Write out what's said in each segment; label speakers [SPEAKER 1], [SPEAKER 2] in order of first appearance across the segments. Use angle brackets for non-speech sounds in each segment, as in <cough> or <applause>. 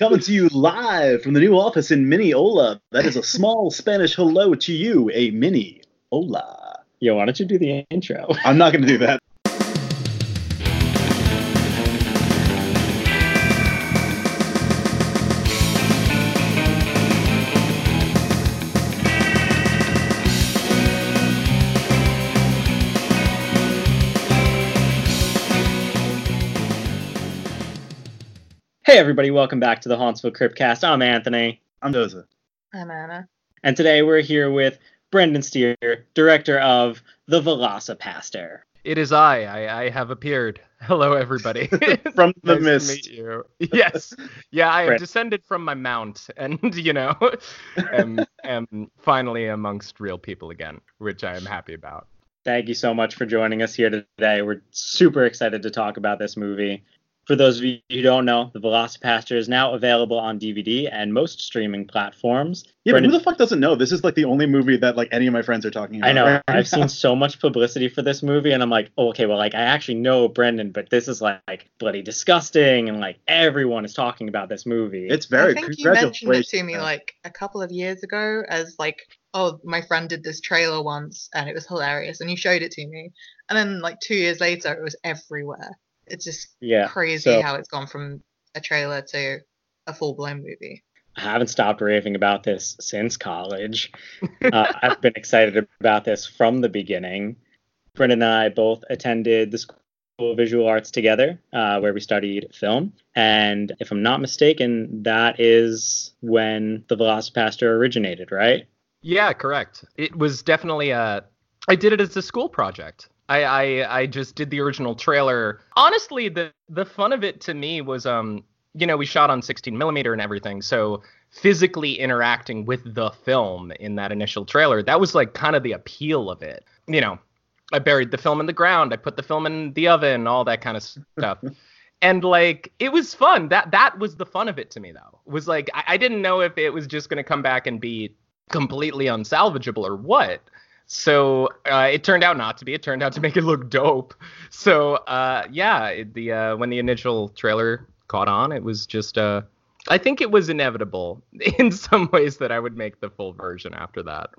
[SPEAKER 1] Coming to you live from the new office in Mineola. That is a small Spanish hello to you, a mini hola.
[SPEAKER 2] Yo, why don't you do the intro?
[SPEAKER 1] I'm not going to do that.
[SPEAKER 2] Everybody, welcome back to the Hauntsville Cryptcast. I'm Anthony,
[SPEAKER 1] I'm Doza.
[SPEAKER 3] I'm Anna.
[SPEAKER 2] and today we're here with Brendan Steere, director of The VelociPastor.
[SPEAKER 4] It is I. I, I have appeared. Hello, everybody. <laughs> <laughs>
[SPEAKER 1] From the
[SPEAKER 4] nice
[SPEAKER 1] mist.
[SPEAKER 4] To meet you. Yes. Yeah, I have descended from my mount, and <laughs> you know, am am finally amongst real people again, which I am happy about.
[SPEAKER 2] Thank you so much for joining us here today. We're super excited to talk about this movie. For those of you who don't know, The VelociPastor is now available on DVD and most streaming platforms.
[SPEAKER 1] Yeah, but who the fuck doesn't know? This is like the only movie that like any of my friends are talking about.
[SPEAKER 2] I know.
[SPEAKER 1] right <laughs>
[SPEAKER 2] I've
[SPEAKER 1] now.
[SPEAKER 2] seen so much publicity for this movie, and I'm like, oh, okay, well, like I actually know Brendan, but this is like, like bloody disgusting, and like everyone is talking about this movie.
[SPEAKER 1] It's very
[SPEAKER 3] I think you mentioned it
[SPEAKER 1] congratulations.
[SPEAKER 3] to me like a couple of years ago as like, oh, my friend did this trailer once and it was hilarious, and you showed it to me, and then like two years later, it was everywhere. It's just
[SPEAKER 2] yeah.
[SPEAKER 3] crazy
[SPEAKER 2] so-
[SPEAKER 3] how it's gone from a trailer to a full blown movie.
[SPEAKER 2] I haven't stopped raving about this since college. uh, <laughs> I've been excited about this from the beginning. Brendan and I both attended the School of Visual Arts together, uh, where we studied film. And if I'm not mistaken, that is when the VelociPastor originated, right?
[SPEAKER 4] Yeah, correct. It was definitely a. I did it as a school project. I, I I just did the original trailer. Honestly, the the fun of it to me was um you know we shot on 16 millimeter and everything, so physically interacting with the film in that initial trailer that was like kind of the appeal of it. You know, I buried the film in the ground, I put the film in the oven, all that kind of stuff. <laughs> and like it was fun. That that was the fun of it to me though. Was like I, I didn't know if it was just gonna come back and be completely unsalvageable or what. So uh, it turned out not to be. It turned out to make it look dope. So uh, yeah, it- the uh, when the initial trailer caught on, it was just. Uh, I think it was inevitable <laughs> in some ways that I would make the full version after that.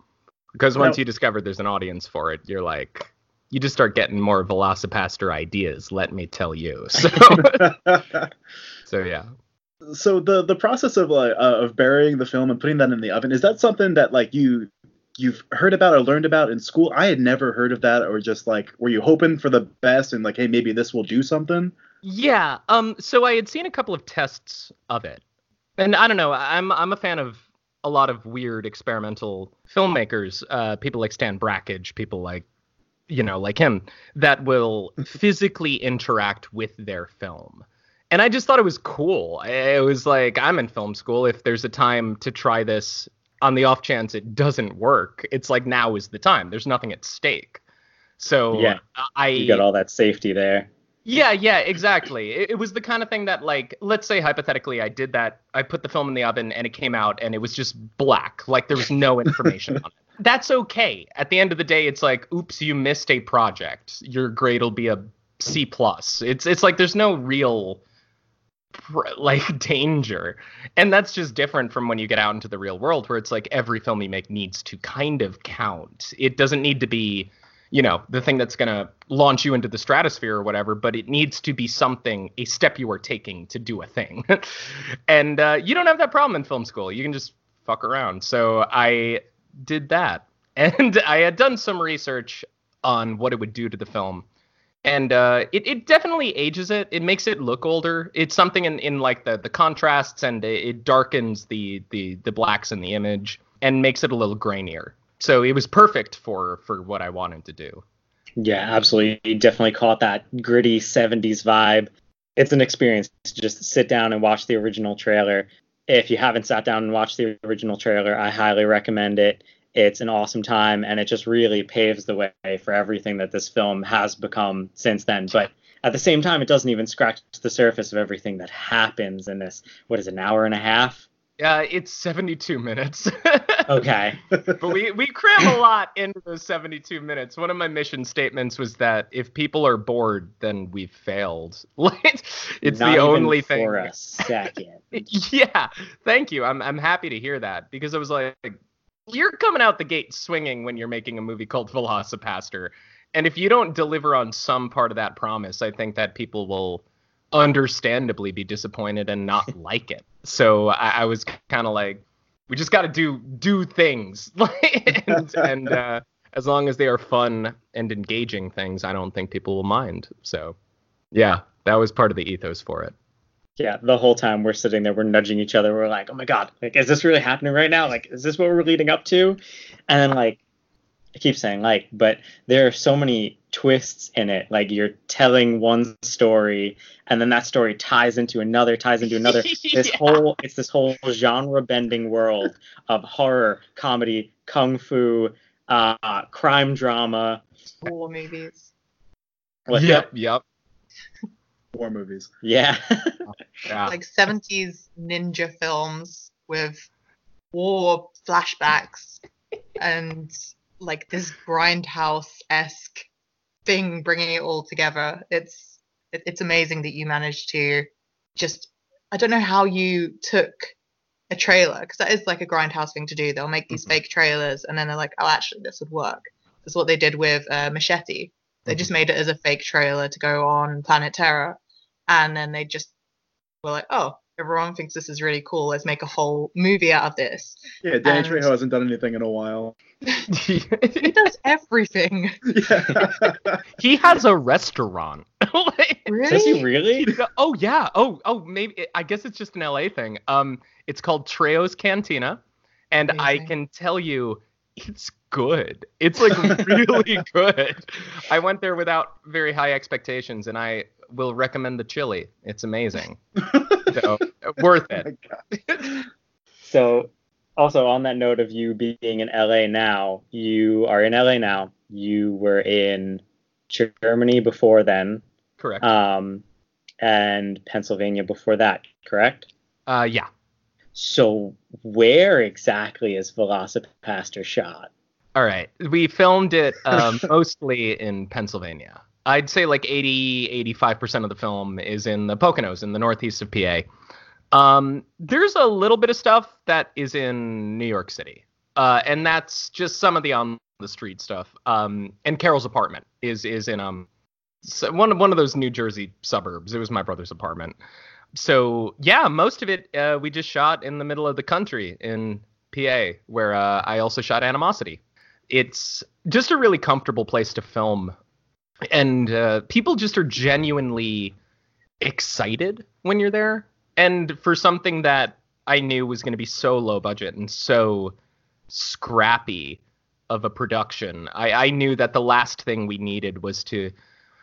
[SPEAKER 4] Because once you discover there's an audience for it, you're like, you just start getting more VelociPastor ideas. Let me tell you. <laughs> So, <laughs> so yeah.
[SPEAKER 1] so the the process of like uh, of burying the film and putting that in the oven is that something that like you you've heard about or learned about in school? I had never heard of that, or just like were you hoping for the best and like, hey, maybe this will do something?
[SPEAKER 4] Yeah. Um. So I had seen a couple of tests of it, and I don't know. I'm I'm a fan of a lot of weird experimental filmmakers. Uh, people like Stan Brakhage, people like, you know, like him, that will physically interact with their film. And I just thought it was cool. It was like I'm in film school. If there's a time to try this, on the off chance it doesn't work, it's like now is the time. There's nothing at stake. So
[SPEAKER 2] Yeah.
[SPEAKER 4] Uh, I
[SPEAKER 2] You got all that safety there.
[SPEAKER 4] yeah, yeah, exactly. It, it was the kind of thing that, like, let's say hypothetically, I did that. I put the film in the oven and it came out and it was just black, like there was no information on it. <laughs> That's okay. At the end of the day, it's like, oops, you missed a project. Your grade will be a C plus. It's it's like there's no real <laughs> like danger, and that's just different from when you get out into the real world, where it's like every film you make needs to kind of count. It doesn't need to be you know the thing that's going to launch you into the stratosphere or whatever but it needs to be something a step you are taking to do a thing. <laughs> And uh, you don't have that problem in film school. You can just fuck around. So i did that. <laughs> And i had done some research on what it would do to the film and uh, it, it definitely ages it it makes it look older it's something in, in like the, the contrasts and it, it darkens the, the the blacks in the image and makes it a little grainier so it was perfect for for what I wanted to do.
[SPEAKER 2] Yeah, absolutely. Definitely caught that gritty 70s vibe. It's an experience to just sit down and watch the original trailer. If you haven't sat down and watched the original trailer, I highly recommend it. It's an awesome time and it just really paves the way for everything that this film has become since then. But at the same time, it doesn't even scratch the surface of everything that happens in this, what is it, an hour and a half?
[SPEAKER 4] Uh, it's 72 minutes. <laughs>
[SPEAKER 2] Okay.
[SPEAKER 4] but we, we cram a lot into those 72 minutes. One of my mission statements was that if people are bored, then we've failed. <laughs> Like, it's
[SPEAKER 2] Not
[SPEAKER 4] the only thing.
[SPEAKER 2] for a second. <laughs>
[SPEAKER 4] yeah, thank you. I'm I'm happy to hear that because I was like, you're coming out the gate swinging when you're making a movie called VelociPastor, and if you don't deliver on some part of that promise, I think that people will understandably be disappointed and not <laughs> like it. So I, I was kind of like, we just got to do do things, <laughs> and, and uh, as long as they are fun and engaging things, I don't think people will mind. So yeah, that was part of the ethos for it.
[SPEAKER 2] Yeah, the whole time we're sitting there, we're nudging each other. We're like, oh my god, like, is this really happening right now? Like, is this what we're leading up to? And then like, I keep saying like, but there are so many twists in it. Like you're telling one story, and then that story ties into another, ties into another. <laughs> This
[SPEAKER 4] Yeah.
[SPEAKER 2] whole, it's this whole genre-bending world of horror, comedy, kung fu, uh, crime drama.
[SPEAKER 3] War movies.
[SPEAKER 2] What-
[SPEAKER 4] Yep, yep.
[SPEAKER 1] War movies.
[SPEAKER 2] Yeah. <laughs>
[SPEAKER 4] Yeah.
[SPEAKER 3] Like 70s ninja films with war flashbacks and like this grindhouse esque thing bringing it all together. It's it, it's amazing that you managed to just I don't know how you took a trailer because that is like a grindhouse thing to do. They'll make these
[SPEAKER 1] Mhm.
[SPEAKER 3] fake trailers and then they're like, oh, actually, this would work. That's what they did with uh, Machete. They just made it as a fake trailer to go on Planet Terror, and then they just were like, oh, everyone thinks this is really cool. Let's make a whole movie out of this.
[SPEAKER 1] Yeah, Danny
[SPEAKER 3] And-
[SPEAKER 1] Trejo hasn't done anything in a while. <laughs>
[SPEAKER 3] He does everything.
[SPEAKER 1] Yeah. <laughs>
[SPEAKER 4] he has a restaurant. <laughs> Like,
[SPEAKER 2] Does he
[SPEAKER 3] Really?
[SPEAKER 2] really?
[SPEAKER 4] oh yeah. Oh oh maybe I guess it's just an LA thing. Um, it's called Trejo's Cantina, and I can tell you, it's good. It's like really good. I went there without very high expectations, and I will recommend the chili. It's amazing. <laughs> So worth
[SPEAKER 1] Oh
[SPEAKER 4] it.
[SPEAKER 1] my God. <laughs>
[SPEAKER 2] So, also on that note of you being in LA now, you are in LA now. You were in Germany before then,
[SPEAKER 4] Correct.
[SPEAKER 2] um, and Pennsylvania before that, correct?
[SPEAKER 4] Uh, yeah.
[SPEAKER 2] So, where exactly is VelociPastor shot?
[SPEAKER 4] All right. We filmed it um, <laughs> mostly in Pennsylvania. I'd say like 80, 85% of the film is in the Poconos in the northeast of PA. Um, there's a little bit of stuff that is in New York City. Uh, and that's just some of the on the street stuff. Um, and Carol's apartment is is in um one of one of those New Jersey suburbs. It was my brother's apartment. So yeah, most of it uh, we just shot in the middle of the country in PA, where uh, I also shot Animosity. It's just a really comfortable place to film, and uh, people just are genuinely excited when you're there. And for something that I knew was going to be so low budget and so scrappy of a production, I, I knew that the last thing we needed was to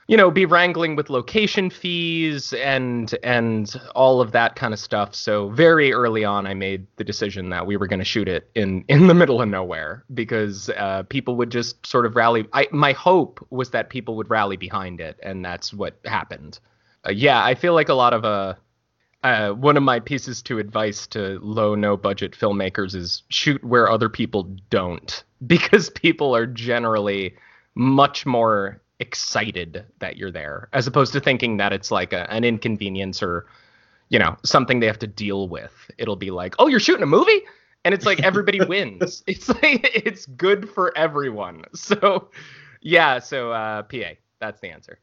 [SPEAKER 4] you know be wrangling with location fees and and all of that kind of stuff. So very early on i made the decision that we were going to shoot it in in the middle of nowhere because uh, people would just sort of rally. I, my hope was that people would rally behind it and that's what happened. Uh, yeah i feel like a lot of uh, uh, one of my pieces to advice to low no budget filmmakers is shoot where other people don't <laughs> because people are generally much more excited that you're there as opposed to thinking that it's like a, an inconvenience or you know something they have to deal with it'll be like oh you're shooting a movie and it's like everybody <laughs> wins it's like <laughs> it's good for everyone <laughs> so yeah so uh pa that's the answer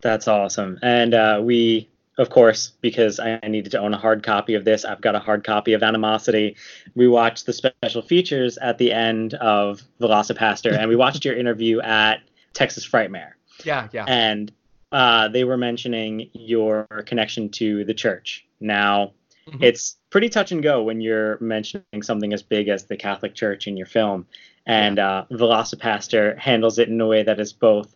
[SPEAKER 2] That's awesome. And uh, we, of course, because I needed to own a hard copy of this, I've got a hard copy of Animosity. We watched the special features at the end of VelociPastor, and we watched your interview at Texas Frightmare.
[SPEAKER 4] Yeah yeah
[SPEAKER 2] And uh, they were mentioning your connection to the church. Now,
[SPEAKER 4] Mhm.
[SPEAKER 2] it's pretty touch and go when you're mentioning something as big as the Catholic Church in your film. And uh, VelociPastor handles it in a way that is both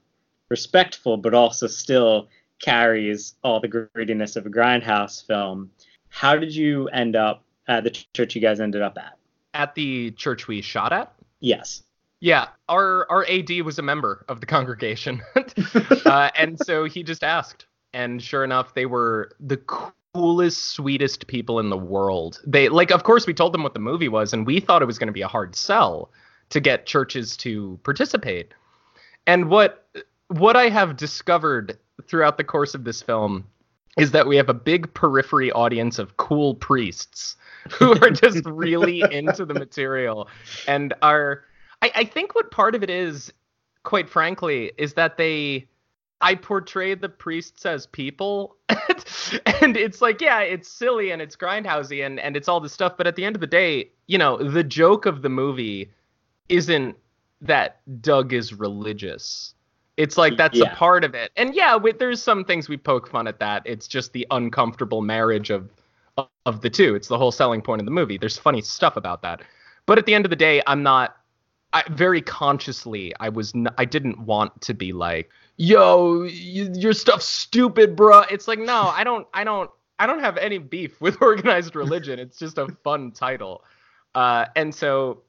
[SPEAKER 2] respectful, but also still carries all the grittiness of a grindhouse film. How did you end up at the church you guys ended up at?
[SPEAKER 4] at the church we shot at
[SPEAKER 2] Yes.
[SPEAKER 4] Yeah, our our AD was a member of the congregation, <laughs> uh, and so he just asked, and sure enough, they were the coolest, sweetest people in the world. They like, of course, we told them what the movie was, and we thought it was going to be a hard sell to get churches to participate. And what what I have discovered throughout the course of this film is that we have a big periphery audience of cool priests who are just <laughs> really into the material and are I, I think what part of it is, quite frankly, is that they I portray the priests as people. <laughs> and it's like, yeah, it's silly and it's grindhousey and, and it's all this stuff. But at the end of the day, you know, the joke of the movie isn't that Doug is religious. It's like that's
[SPEAKER 2] Yeah.
[SPEAKER 4] a part of it. And yeah, we, there's some things we poke fun at that. It's just the uncomfortable marriage of of the two. It's the whole selling point of the movie. There's funny stuff about that. But at the end of the day, I'm not I very consciously I was n- I didn't want to be like, "Yo, y- your stuff's stupid, bruh." It's like, "No, I don't I don't I don't have any beef with <laughs> organized religion. It's just a fun title." Uh and so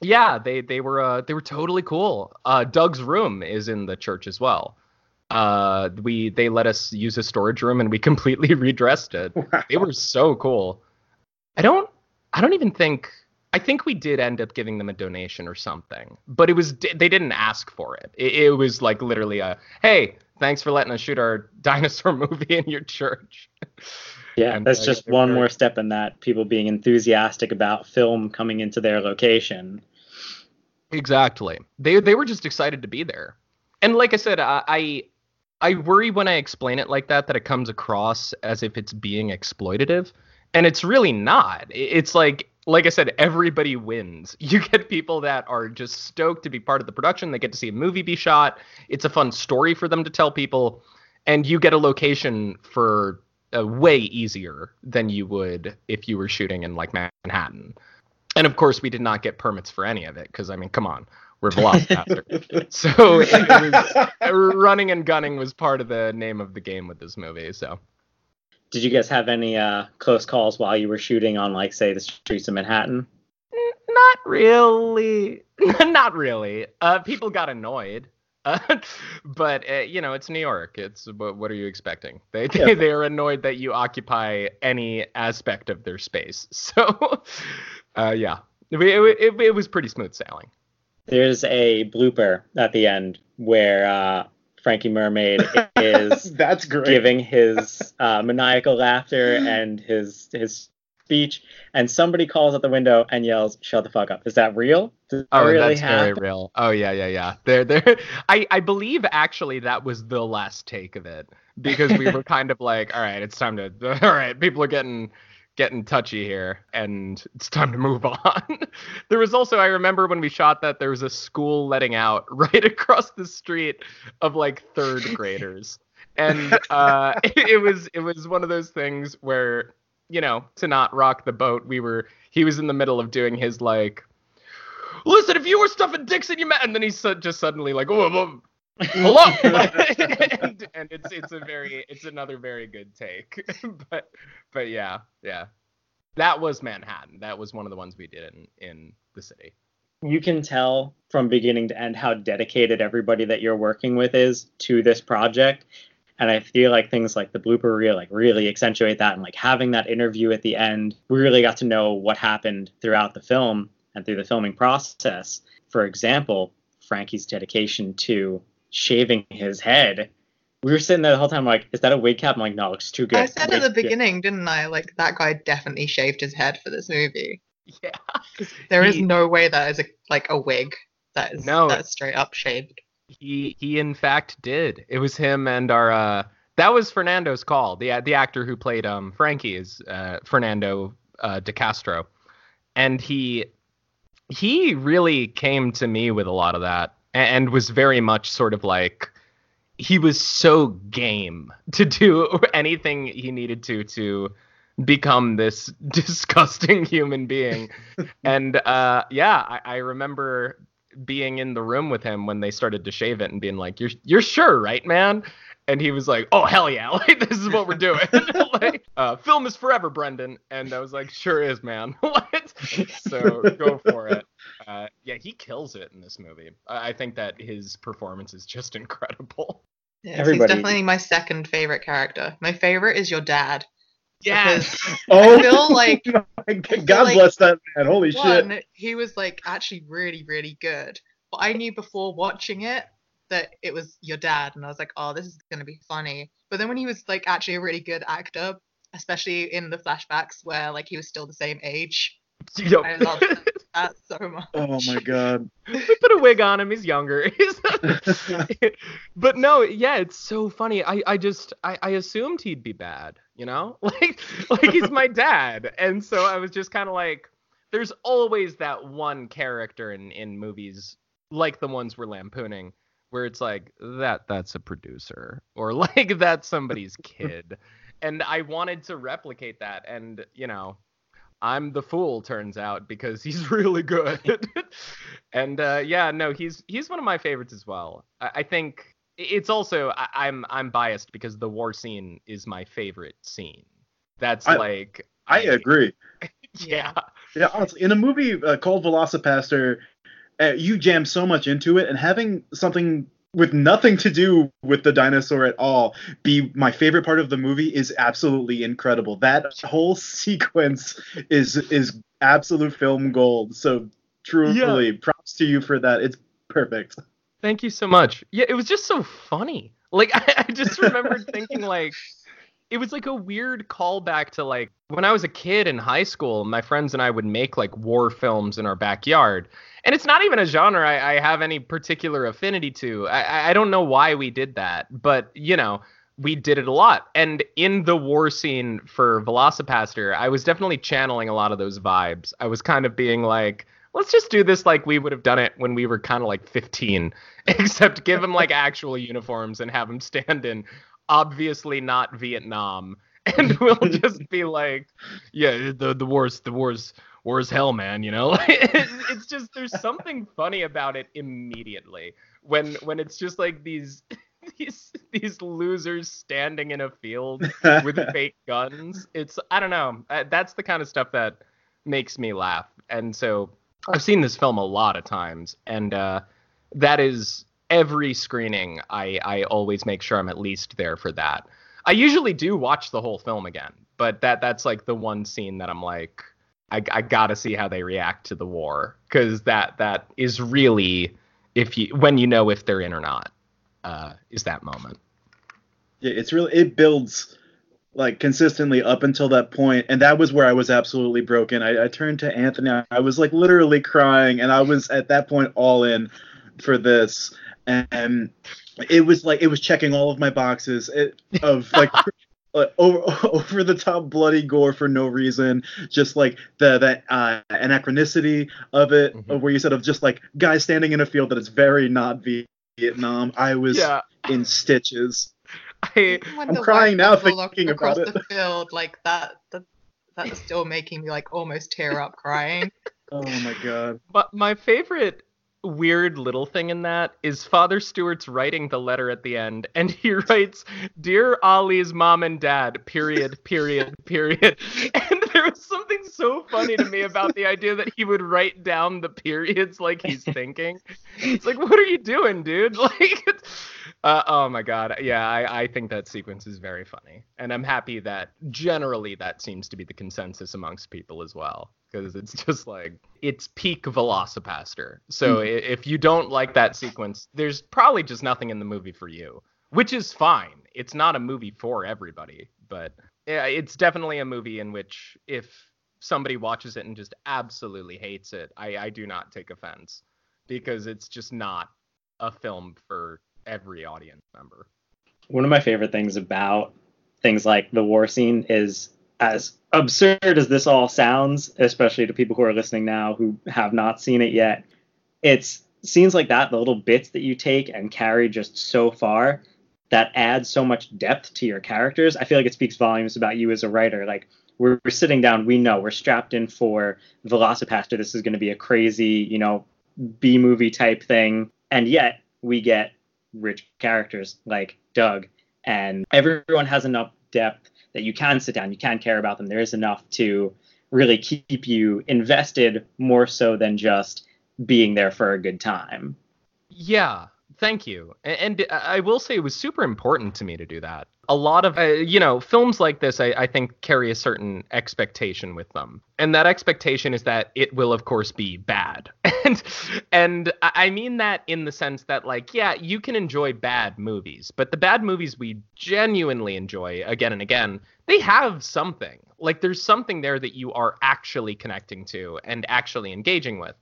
[SPEAKER 4] yeah, they they were uh they were totally cool. Uh Doug's room is in the church as well. Uh we they let us use a storage room and we <laughs> completely redressed it. They were so cool. I don't I don't even think I think we did end up giving them a donation or something, but it was they didn't ask for it. It, it was like literally a hey, thanks for letting us shoot our <laughs> dinosaur movie in your church.
[SPEAKER 2] Yeah,
[SPEAKER 4] And,
[SPEAKER 2] that's
[SPEAKER 4] uh,
[SPEAKER 2] just one more step in that. People being enthusiastic about film coming into their location.
[SPEAKER 4] Exactly. They they were just excited to be there. And like I said, I I, I worry when I explain it like that that it comes across as if it's being exploitative, and it's really not. It's like like I said, everybody wins. <laughs> You get people that are just stoked to be part of the production. They get to see a movie be shot. It's a fun story for them to tell people, and you get a location for uh, way easier than you would if you were shooting in like Manhattan. And of course, we did not get permits for any of it because I mean, come on, we're VelociPastor. <laughs> so it, it was running and gunning was part of the name of the game with this movie. So
[SPEAKER 2] Did you guys have any uh, close calls while you were shooting on, like, say, the streets of Manhattan?
[SPEAKER 4] not really, <laughs> not really. Uh, people got annoyed. Uh, <laughs> but uh, you know it's New York. It's what, what are you expecting? <laughs> They, they
[SPEAKER 2] Yeah.
[SPEAKER 4] they are annoyed that you occupy any aspect of their space. So, uh, yeah, it, it, it, it was pretty smooth sailing.
[SPEAKER 2] There's a blooper at the end where uh, Frankie Mermaid <laughs> is
[SPEAKER 1] That's great.
[SPEAKER 2] giving his uh, maniacal laughter and his his speech, and somebody calls at the window and yells, "Shut the fuck up!" Is that real? Does that
[SPEAKER 4] Oh,
[SPEAKER 2] really
[SPEAKER 4] that's very real. Oh yeah, yeah, yeah. There, there. I, I believe actually that was the last take of it because we were kind of like, all right, it's time to, <laughs> all right, people are getting, getting touchy here, and it's time to move <laughs> on. there was also, I remember when we shot that, there was a school letting out <laughs> right across the street of like third graders, and uh, <laughs> it, it was, it was one of those things where, you know, to not rock the boat, we were, he was in the middle of doing his like listen, if you were stuffing dicks in your mouth, and then he's su- just suddenly like, oh, hello, <laughs> and, and it's it's a very it's another very good take, <laughs> but but yeah yeah, that was Manhattan. That was one of the ones we did in in the city.
[SPEAKER 2] you can tell from beginning to end how dedicated everybody that you're working with is to this project. And i feel like things like the blooper reel like really accentuate that. And like having that interview at the end we really got to know what happened throughout the film and through the filming process. For example frankie's dedication to shaving his head we were sitting there the whole time like is that a wig cap i'm like no it looks too good
[SPEAKER 3] I said at the beginning, didn't I? Like that guy definitely shaved his head for this movie.
[SPEAKER 4] Yeah,
[SPEAKER 3] There is
[SPEAKER 4] He-
[SPEAKER 3] no way that is a like a wig that is
[SPEAKER 4] No.
[SPEAKER 3] that's straight up shaved.
[SPEAKER 4] he he in fact did. It was him and our uh that was Fernando's call. The the actor who played um Frankie is uh Fernando uh De Castro. And he he really came to me with a lot of that a- and was very much sort of like he was so game <laughs> to do anything he needed to to become this <laughs> disgusting human being. <laughs> and uh yeah, I, I remember being in the room with him when they started to shave it and being like, "You're you're sure, right, man?" And he was like, "Oh hell yeah! <laughs> Like this is what we're doing. <laughs> like, uh, film is forever, Brendan." And I was like, "Sure is, man. <laughs> what?" So go for it. Uh, yeah, he kills it in this movie. I, I think that his performance is just incredible.
[SPEAKER 3] Yes,
[SPEAKER 2] Everybody-
[SPEAKER 3] he's definitely my second favorite character. My favorite is your dad.
[SPEAKER 4] Yes.
[SPEAKER 1] Oh,
[SPEAKER 3] feel <laughs> like-
[SPEAKER 1] God, God
[SPEAKER 3] like-
[SPEAKER 1] bless that man. Holy shit.
[SPEAKER 3] He was like actually really, really good. But I knew before watching it that it was your dad, and I was like, oh, this is gonna be funny. But then when he was like actually a really good actor, especially in the flashbacks where like he was still the same age,
[SPEAKER 4] Yo.
[SPEAKER 3] I loved that so much.
[SPEAKER 1] Oh my God.
[SPEAKER 4] we put a wig on him. He's younger. <laughs> <laughs> but no, yeah, it's so funny. I, I just I, I assumed he'd be bad, you know? <laughs> Like like he's my dad. And so I was just kind of like there's always that one character in in movies like the ones we're lampooning where it's like that that's a producer or like that's somebody's kid. and I wanted to replicate that and, you know, I'm the fool, turns out, because he's <laughs> really good. <laughs> and uh, yeah, no, he's he's one of my favorites as well. I, I think it's also I, I'm I'm biased because the war scene is my favorite scene. That's
[SPEAKER 1] I-
[SPEAKER 4] like
[SPEAKER 1] I agree. <laughs>
[SPEAKER 4] Yeah.
[SPEAKER 1] Yeah, honestly, in a movie uh, called VelociPastor, uh, you jam so much into it, and having something with nothing to do with the dinosaur at all be my favorite part of the movie is absolutely incredible. That whole sequence is is absolute film gold. So truly, props to you for that. It's perfect.
[SPEAKER 4] Thank you so much. Yeah, it was just so funny. Like <laughs> I, I just remembered thinking like it was like a weird callback to like when I was a kid in high school, my friends and I would make like war films in our backyard. And it's not even a genre I, I have any particular affinity to. I- I, don't know why we did that, but you know, we did it a lot. And in the war scene for VelociPastor, I was definitely channeling a lot of those vibes. I was kind of being like, let's just do this like we would have done it when we were kind of like 15, <laughs> except give them like actual uniforms and have them stand in obviously not Vietnam. <laughs> And we'll just be like, yeah, the the war's the war's war's hell, man. You know, <laughs> it's just there's something funny about it immediately when when it's just like these <laughs> these these losers standing in a field with fake guns. It's I don't know. That's the kind of stuff that makes me laugh. And so I've seen this film a lot of times, and uh, that is every screening. I I always make sure I'm at least there for that. I usually do watch the whole film again, but that that's like the one scene that I'm like. I, I gotta see how they react to the war because that that is really if you when you know if they're in or not uh, is that moment.
[SPEAKER 1] Yeah, it's really it builds like consistently up until that point, and that was where I was absolutely broken. I, I turned to Anthony. I was like literally crying, and I was at that point all in for this, and it was like it was checking all of my boxes it, of like. <laughs> uh, over <laughs> over the top bloody gore for no reason just like the the uh, anachronicity of it
[SPEAKER 4] Mhm.
[SPEAKER 1] of where you said of just like guys standing in a field that is very not Vietnam I was
[SPEAKER 4] Yeah,
[SPEAKER 1] in stitches <laughs>
[SPEAKER 4] I,
[SPEAKER 1] i'm crying now
[SPEAKER 3] people look
[SPEAKER 1] thinking
[SPEAKER 3] across
[SPEAKER 1] about
[SPEAKER 3] the field like that. That that's still making me like almost tear up crying.
[SPEAKER 1] Oh my god.
[SPEAKER 4] But my favorite weird little thing in that is Father Stewart's writing the letter at the end, and he <laughs> writes, "Dear Ollie's mom and dad." Period. Period. <laughs> Period. And there was something so funny to me about the idea that he would write down the periods like he's thinking. It's like, what are you doing, dude? <laughs> Like, uh, oh my god, yeah, I, I think that sequence is very funny, and I'm happy that generally that seems to be the consensus amongst people as well, because it's just like it's peak VelociPastor. So i if you don't like that sequence, there's probably just nothing in the movie for you, which is fine. It's not a movie for everybody, but yeah, it's definitely a movie in which if somebody watches it and just absolutely hates it, I, I do not take offense because it's just not a film for every audience member.
[SPEAKER 2] one of my favorite things about things like the war scene is as absurd as this all sounds, especially to people who are listening now who have not seen it yet, it's scenes like that, the little bits that you take and carry just so far that adds so much depth to your characters. I feel like it speaks volumes about you as a writer. Like we're, we're sitting down, we know we're strapped in for VelociPastor. This is going to be a crazy, you know, B movie type thing, and yet we get rich characters like Doug, and everyone has enough depth that you can sit down, you can care about them. There is enough to really keep you invested more so than just being there for a good time.
[SPEAKER 4] Yeah, Thank you. And I will say it was super important to me to do that. A lot of, uh, you know, films like this, I, I think, carry a certain expectation with them. And that expectation is that it will, of course, be bad. <laughs> and and I mean that in the sense that, like, yeah, you can enjoy bad movies, but the bad movies we genuinely enjoy again and again, they have something. Like, there's something there that you are actually connecting to and actually engaging with.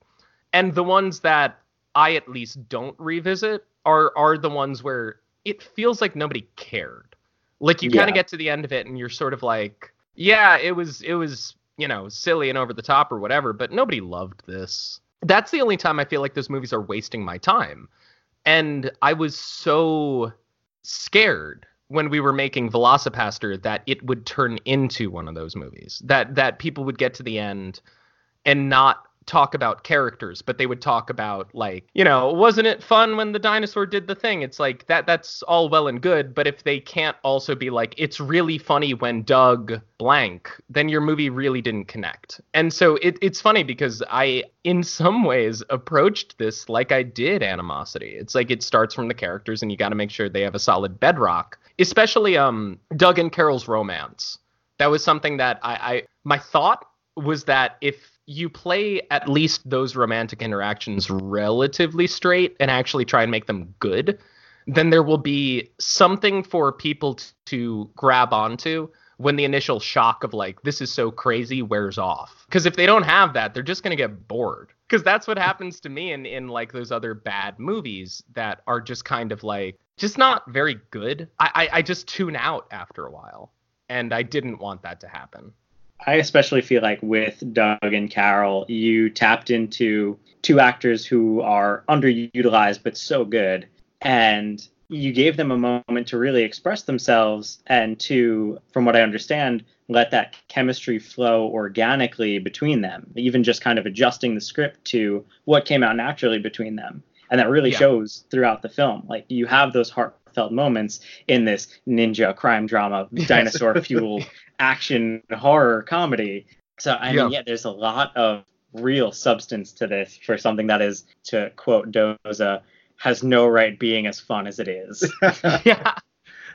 [SPEAKER 4] And the ones that I at least don't revisit are are the ones where it feels like nobody cared. Like you kind of get to the end of it and you're sort of like, yeah, it was it was, you know, silly and over the top or whatever, but nobody loved this. That's the only time I feel like those movies are wasting my time. And I was so scared when we were making VelociPastor that it would turn into one of those movies. That that people would get to the end and not talk about characters, but they would talk about like, you know, wasn't it fun when the dinosaur did the thing? It's like that that's all well and good, but if they can't also be like it's really funny when Doug blank, then your movie really didn't connect. And so it, it's funny because I in <laughs> some ways approached this like I did animosity. It's like it starts from the characters and you got to make sure they have a solid bedrock, especially um Doug and Carol's romance. That was something that I, I my thought was that if you play at least those romantic interactions relatively straight and actually try and make them good, then there will be something for people t- to grab onto when the initial shock of like this is so crazy wears off. Because if they don't have that, they're just gonna get bored. Because that's what happens to me in in like those other bad movies that are just kind of like just not very good. I I, I just tune out after a while, and I didn't want that to happen.
[SPEAKER 2] I especially feel like with Doug and Carol, you tapped into two actors who are underutilized but so good, and you gave them a moment to really express themselves and to, from what I understand, let that chemistry flow organically between them, even just kind of adjusting the script to what came out naturally between them. And that really
[SPEAKER 4] Yeah.
[SPEAKER 2] shows throughout the film. Like you have those heartfelt moments in this ninja crime drama, <laughs> dinosaur fueled action horror comedy. So I
[SPEAKER 4] Yeah.
[SPEAKER 2] mean, yeah, there's a lot of real substance to this for something that is, to quote Doza, has no right being as fun as it is. <laughs> <laughs>
[SPEAKER 4] yeah.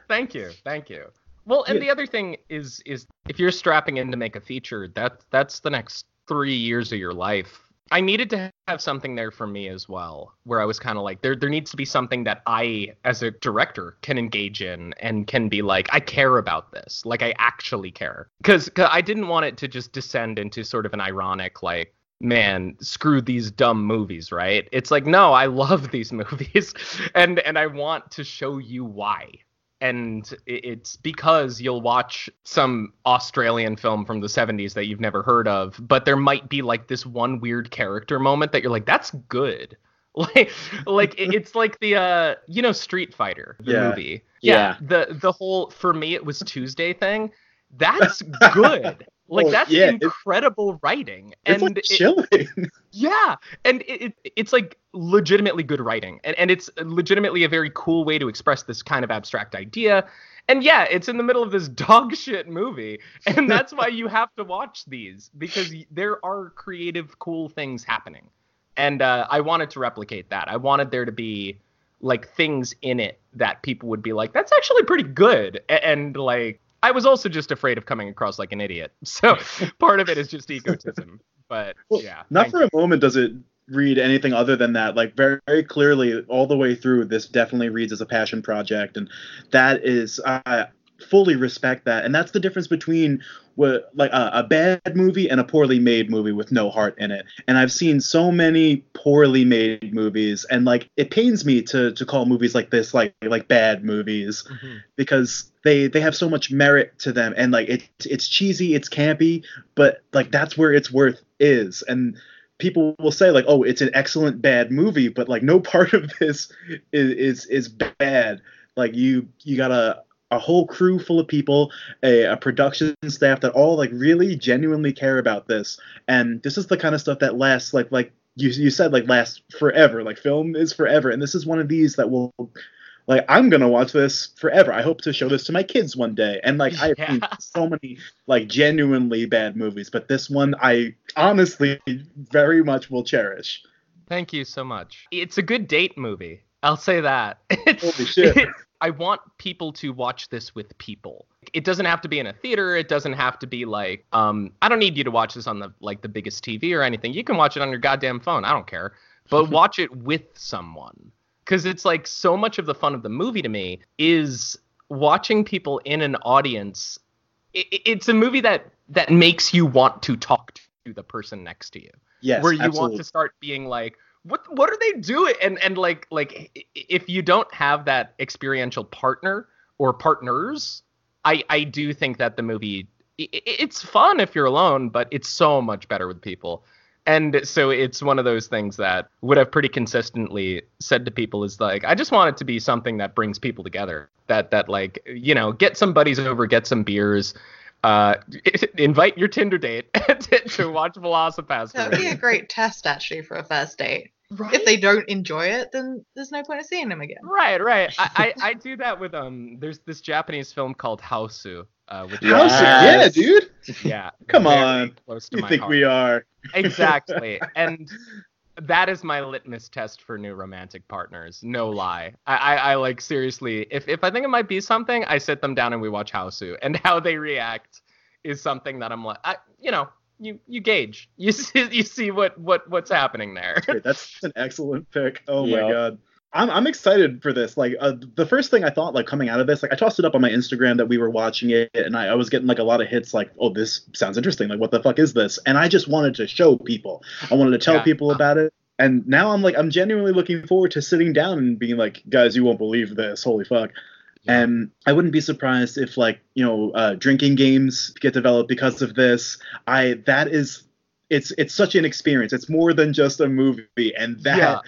[SPEAKER 4] Thank you. Thank you. Well, and
[SPEAKER 1] Yeah.
[SPEAKER 4] the other thing is is if you're strapping in to make a feature, that that's the next 3 years of your life. I needed to have something there for me as well, where I was kind of like there there needs to be something that I as a director can engage in and can be like I care about this. Like I actually care. Cuz I didn't want it to just descend into sort of an ironic like man, screw these dumb movies, right? It's like, no, I <laughs> love these movies and and I want to show you why. And it's because you'll watch some Australian film from the 70s that you've never heard of, but there might be like this one weird character moment that you're like, that's good. <laughs> Like, like it's like the uh, you know, Street Fighter, the
[SPEAKER 1] Yeah.
[SPEAKER 4] movie.
[SPEAKER 2] Yeah.
[SPEAKER 4] The the whole for me it was Tuesday thing. That's good. Like
[SPEAKER 1] Oh,
[SPEAKER 4] that's
[SPEAKER 1] yeah, it-
[SPEAKER 4] incredible writing.
[SPEAKER 1] it's
[SPEAKER 4] and
[SPEAKER 1] like
[SPEAKER 4] it-
[SPEAKER 1] chilling. <laughs>
[SPEAKER 4] yeah, and it, it it's like legitimately good writing, and and it's legitimately a very cool way to express this kind of abstract idea. And yeah, it's in the middle of this <laughs> dog shit movie, and <laughs> that's why you have to watch these because there are creative, cool things happening. And uh, I wanted to replicate that. I wanted there to be like things in it that people would be like, "That's actually pretty good," A- and like. I was also just afraid of coming across like an idiot. <laughs> So part of it is just egotism. But
[SPEAKER 1] Well,
[SPEAKER 4] yeah.
[SPEAKER 1] Not for a moment does it read anything other than that. Like very, very clearly, all the way through, this definitely reads as a passion project, and that is I fully respect that. And that's the difference between what like a, a bad movie and a poorly made movie with no heart in it. And I've seen so many poorly made movies, and like it pains me to to call movies like this like like bad movies
[SPEAKER 4] Mhm.
[SPEAKER 1] because they they have so much merit to them and like it's it's cheesy it's campy but like that's where its worth is and people will say like oh it's an excellent bad movie but like no <laughs> part of this is is, is bad like you you got a whole crew full of people a, a production staff that all like really genuinely care about this and this is the kind of stuff that lasts like like you, you said like lasts forever like film is forever and this is one of these that will like I'm gonna watch this forever. I hope to show this to my kids one day. And like I've seen so many like genuinely bad movies, but this one I honestly very much will cherish.
[SPEAKER 4] Thank you so much. It's a good date movie. I'll say that. <laughs>
[SPEAKER 1] It's, Holy shit.
[SPEAKER 4] I want people to watch this with people. It doesn't have to be in a theater. It doesn't have to be like, um, I don't need you to watch this on the like the biggest TV or anything. You can watch it on your goddamn phone. I don't care. But <laughs> watch it with someone. Cause it's like so much of the fun of the movie to me is watching people in an audience. It, it's a movie that that makes you want to talk to the person next to you
[SPEAKER 1] Yes,
[SPEAKER 4] where you
[SPEAKER 1] absolutely.
[SPEAKER 4] want to start being like what what are they doing? And and like like if you don't have that experiential partner or partners i i do think that the movie it's fun if you're alone but it's so much better with people. And so it's one of those things that would have pretty consistently said to people is like i just want it to be something that brings people together that that like you know get some buddies over get some beers uh <laughs> invite your tinder date to, <laughs> to watch velocipastor.
[SPEAKER 3] That would be a great test actually for a first date.
[SPEAKER 4] Right
[SPEAKER 3] If they don't enjoy it, then there's no point of seeing them again.
[SPEAKER 4] Right, right. I, I, <laughs> I do that with um. There's this Japanese film called Hausu, uh, which
[SPEAKER 1] How's?
[SPEAKER 2] Yes.
[SPEAKER 1] Yeah, dude.
[SPEAKER 4] yeah, <laughs>
[SPEAKER 1] Come
[SPEAKER 4] very
[SPEAKER 1] on.
[SPEAKER 4] close to
[SPEAKER 1] You
[SPEAKER 4] my
[SPEAKER 1] think
[SPEAKER 4] heart.
[SPEAKER 1] we are? <laughs>
[SPEAKER 4] exactly, and that is my litmus test for new romantic partners. No lie. I, I, I like seriously. If if I think it might be something, I sit them down and we watch Hausu, and how they react is something that I'm like, I, you know. You, you gauge <laughs> you see you see what what what's happening there
[SPEAKER 1] that's an excellent pick. Oh
[SPEAKER 2] Yeah.
[SPEAKER 1] my god. I'm, I'm excited for this. Like uh, the first thing I thought, like coming out of this, like I tossed it up on my Instagram that we were watching it, and I, I was getting like a lot of hits, like, "Oh, this sounds interesting. Like, what the fuck is this?" And I just wanted to show people. I wanted to tell
[SPEAKER 4] Yeah.
[SPEAKER 1] people about it. And now I'm like, I'm genuinely looking forward to sitting down and being like, "Guys, you won't believe this. Holy fuck!" And I wouldn't be surprised if like you know uh, drinking games get developed because of this. I that is it's it's such an experience. It's more than just a movie, and that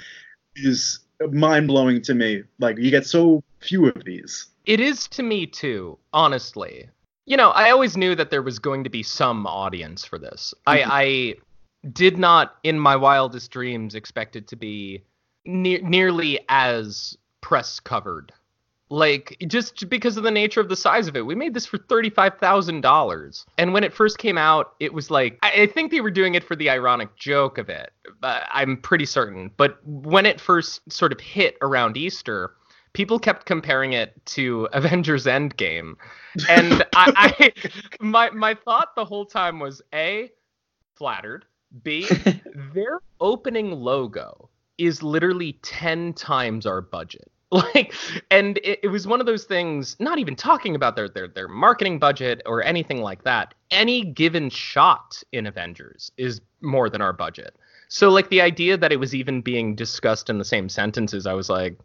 [SPEAKER 1] is
[SPEAKER 4] Yeah.
[SPEAKER 1] mind blowing to me. Like you get so few of these.
[SPEAKER 4] It is to me too, honestly. You know, I always knew that there was going to be some audience for this. I, I did not, in my wildest dreams, expect it to be ne- nearly as press covered. Like, just because of the nature of the size of it. We made this for $35,000. And when it first came out, it was like, I, I think they were doing it for the ironic joke of it. Uh, I'm pretty certain. But when it first sort of hit around Easter, people kept comparing it to <laughs> Avengers Endgame. And I, I <laughs> my my thought the whole time was A, flattered. B, <laughs> their opening logo is literally 10 times our budget. <laughs> Like and it, it was one of those things, not even talking about their, their their marketing budget or anything like that. Any given shot in Avengers is more than our budget. So like the idea that it was even being discussed in the same sentences, I was like,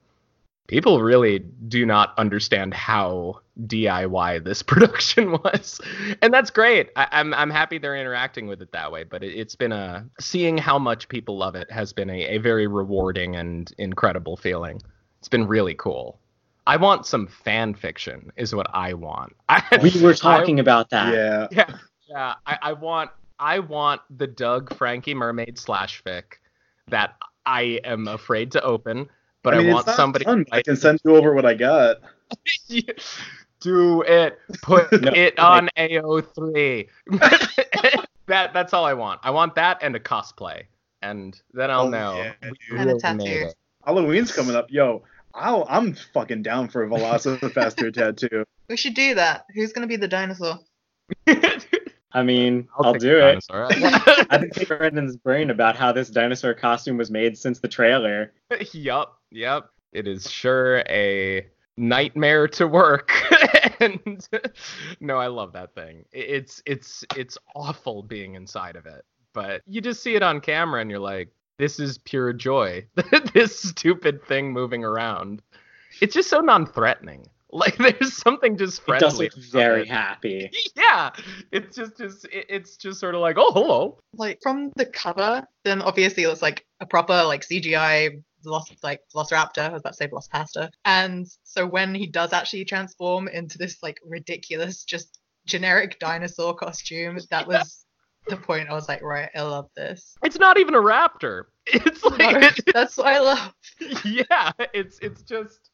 [SPEAKER 4] people really do not understand how DIY this <laughs> production was, and that's great. I, I'm I'm happy they're interacting with it that way. But it, it's been a seeing how much people love it has been a, a very rewarding and incredible feeling. It's been really cool. I want some fan fiction, is what I want. I, <laughs>
[SPEAKER 2] we were talking about that.
[SPEAKER 1] Yeah. <laughs>
[SPEAKER 4] yeah, yeah. I, I want I want the Doug Frankie Mermaid slash fic that I am afraid to open, but I,
[SPEAKER 1] mean, it's
[SPEAKER 4] want somebody.
[SPEAKER 1] fun, I can send you over what I got. <laughs>
[SPEAKER 4] Do it. Put
[SPEAKER 2] No,
[SPEAKER 4] it on AO3. that that's all I want. I want that and a cosplay, and then I'll
[SPEAKER 1] Oh,
[SPEAKER 4] know.
[SPEAKER 1] yeah.
[SPEAKER 3] And a tattoo.
[SPEAKER 4] It.
[SPEAKER 1] Halloween's coming up. Yo, I'll, I'm fucking down for a VelociPastor <laughs> tattoo.
[SPEAKER 3] We should do that. Who's gonna be the dinosaur?
[SPEAKER 2] I mean, I'll,
[SPEAKER 4] take
[SPEAKER 2] do it. I've been picking Brendan's brain about how this dinosaur costume was made since the trailer. <laughs>
[SPEAKER 4] yup, yup. It is sure a nightmare to work. <laughs> and no, I love that thing. It's it's it's awful being inside of it. But you just see it on camera and you're like, this is pure joy. <laughs> this stupid thing moving around. It's just so non-threatening. <laughs> Like there's something just
[SPEAKER 2] It
[SPEAKER 4] friendly.
[SPEAKER 2] does look very
[SPEAKER 4] it.
[SPEAKER 2] happy. <laughs>
[SPEAKER 4] Yeah, it's just just it's just sort of like, oh hello.
[SPEAKER 3] Like from the cover, then obviously it looks like a proper like CGI Veloc- like Velociraptor. I was about to say Velocipasta. And so when he does actually transform into this like ridiculous, just generic dinosaur costume, that was the point. I was like, right, I love this.
[SPEAKER 4] It's not even a raptor. <laughs> It's like <laughs>
[SPEAKER 3] That's what I love.
[SPEAKER 4] yeah, it's it's just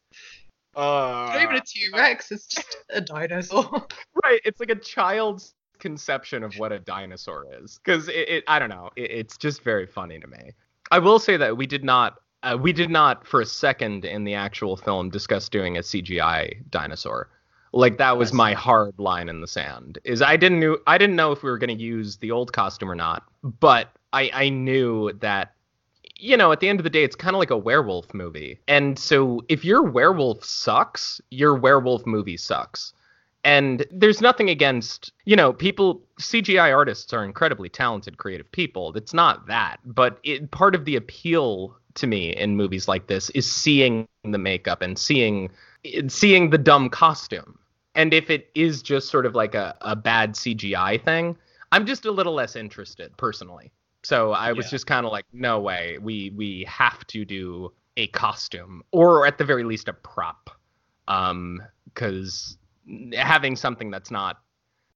[SPEAKER 4] uh
[SPEAKER 3] Not even a T Rex. It's just a dinosaur. <laughs>
[SPEAKER 4] right. It's like a child's conception of what a dinosaur is, because it, it I don't know. It, it's just very funny to me. I will say that we did not uh, we did not for a second in the actual film discuss doing a CGI dinosaur. Like that was my hard line in the sand. Is I didn't knew I didn't know if we were going to use the old costume or not, but I I knew that you know at the end of the day it's kind of like a werewolf movie, and so if your werewolf sucks, your werewolf movie sucks. And there's nothing against, you know, people, CGI artists are incredibly talented, creative people. It's not that. But it, part of the appeal to me in movies like this is seeing the makeup and seeing seeing the dumb costume. And if it is just sort of like a, a bad CGI thing, I'm just a little less interested personally. So I was
[SPEAKER 1] Yeah.
[SPEAKER 4] just kind of like, no way, we we have to do a costume or at the very least a prop, um, because having something that's not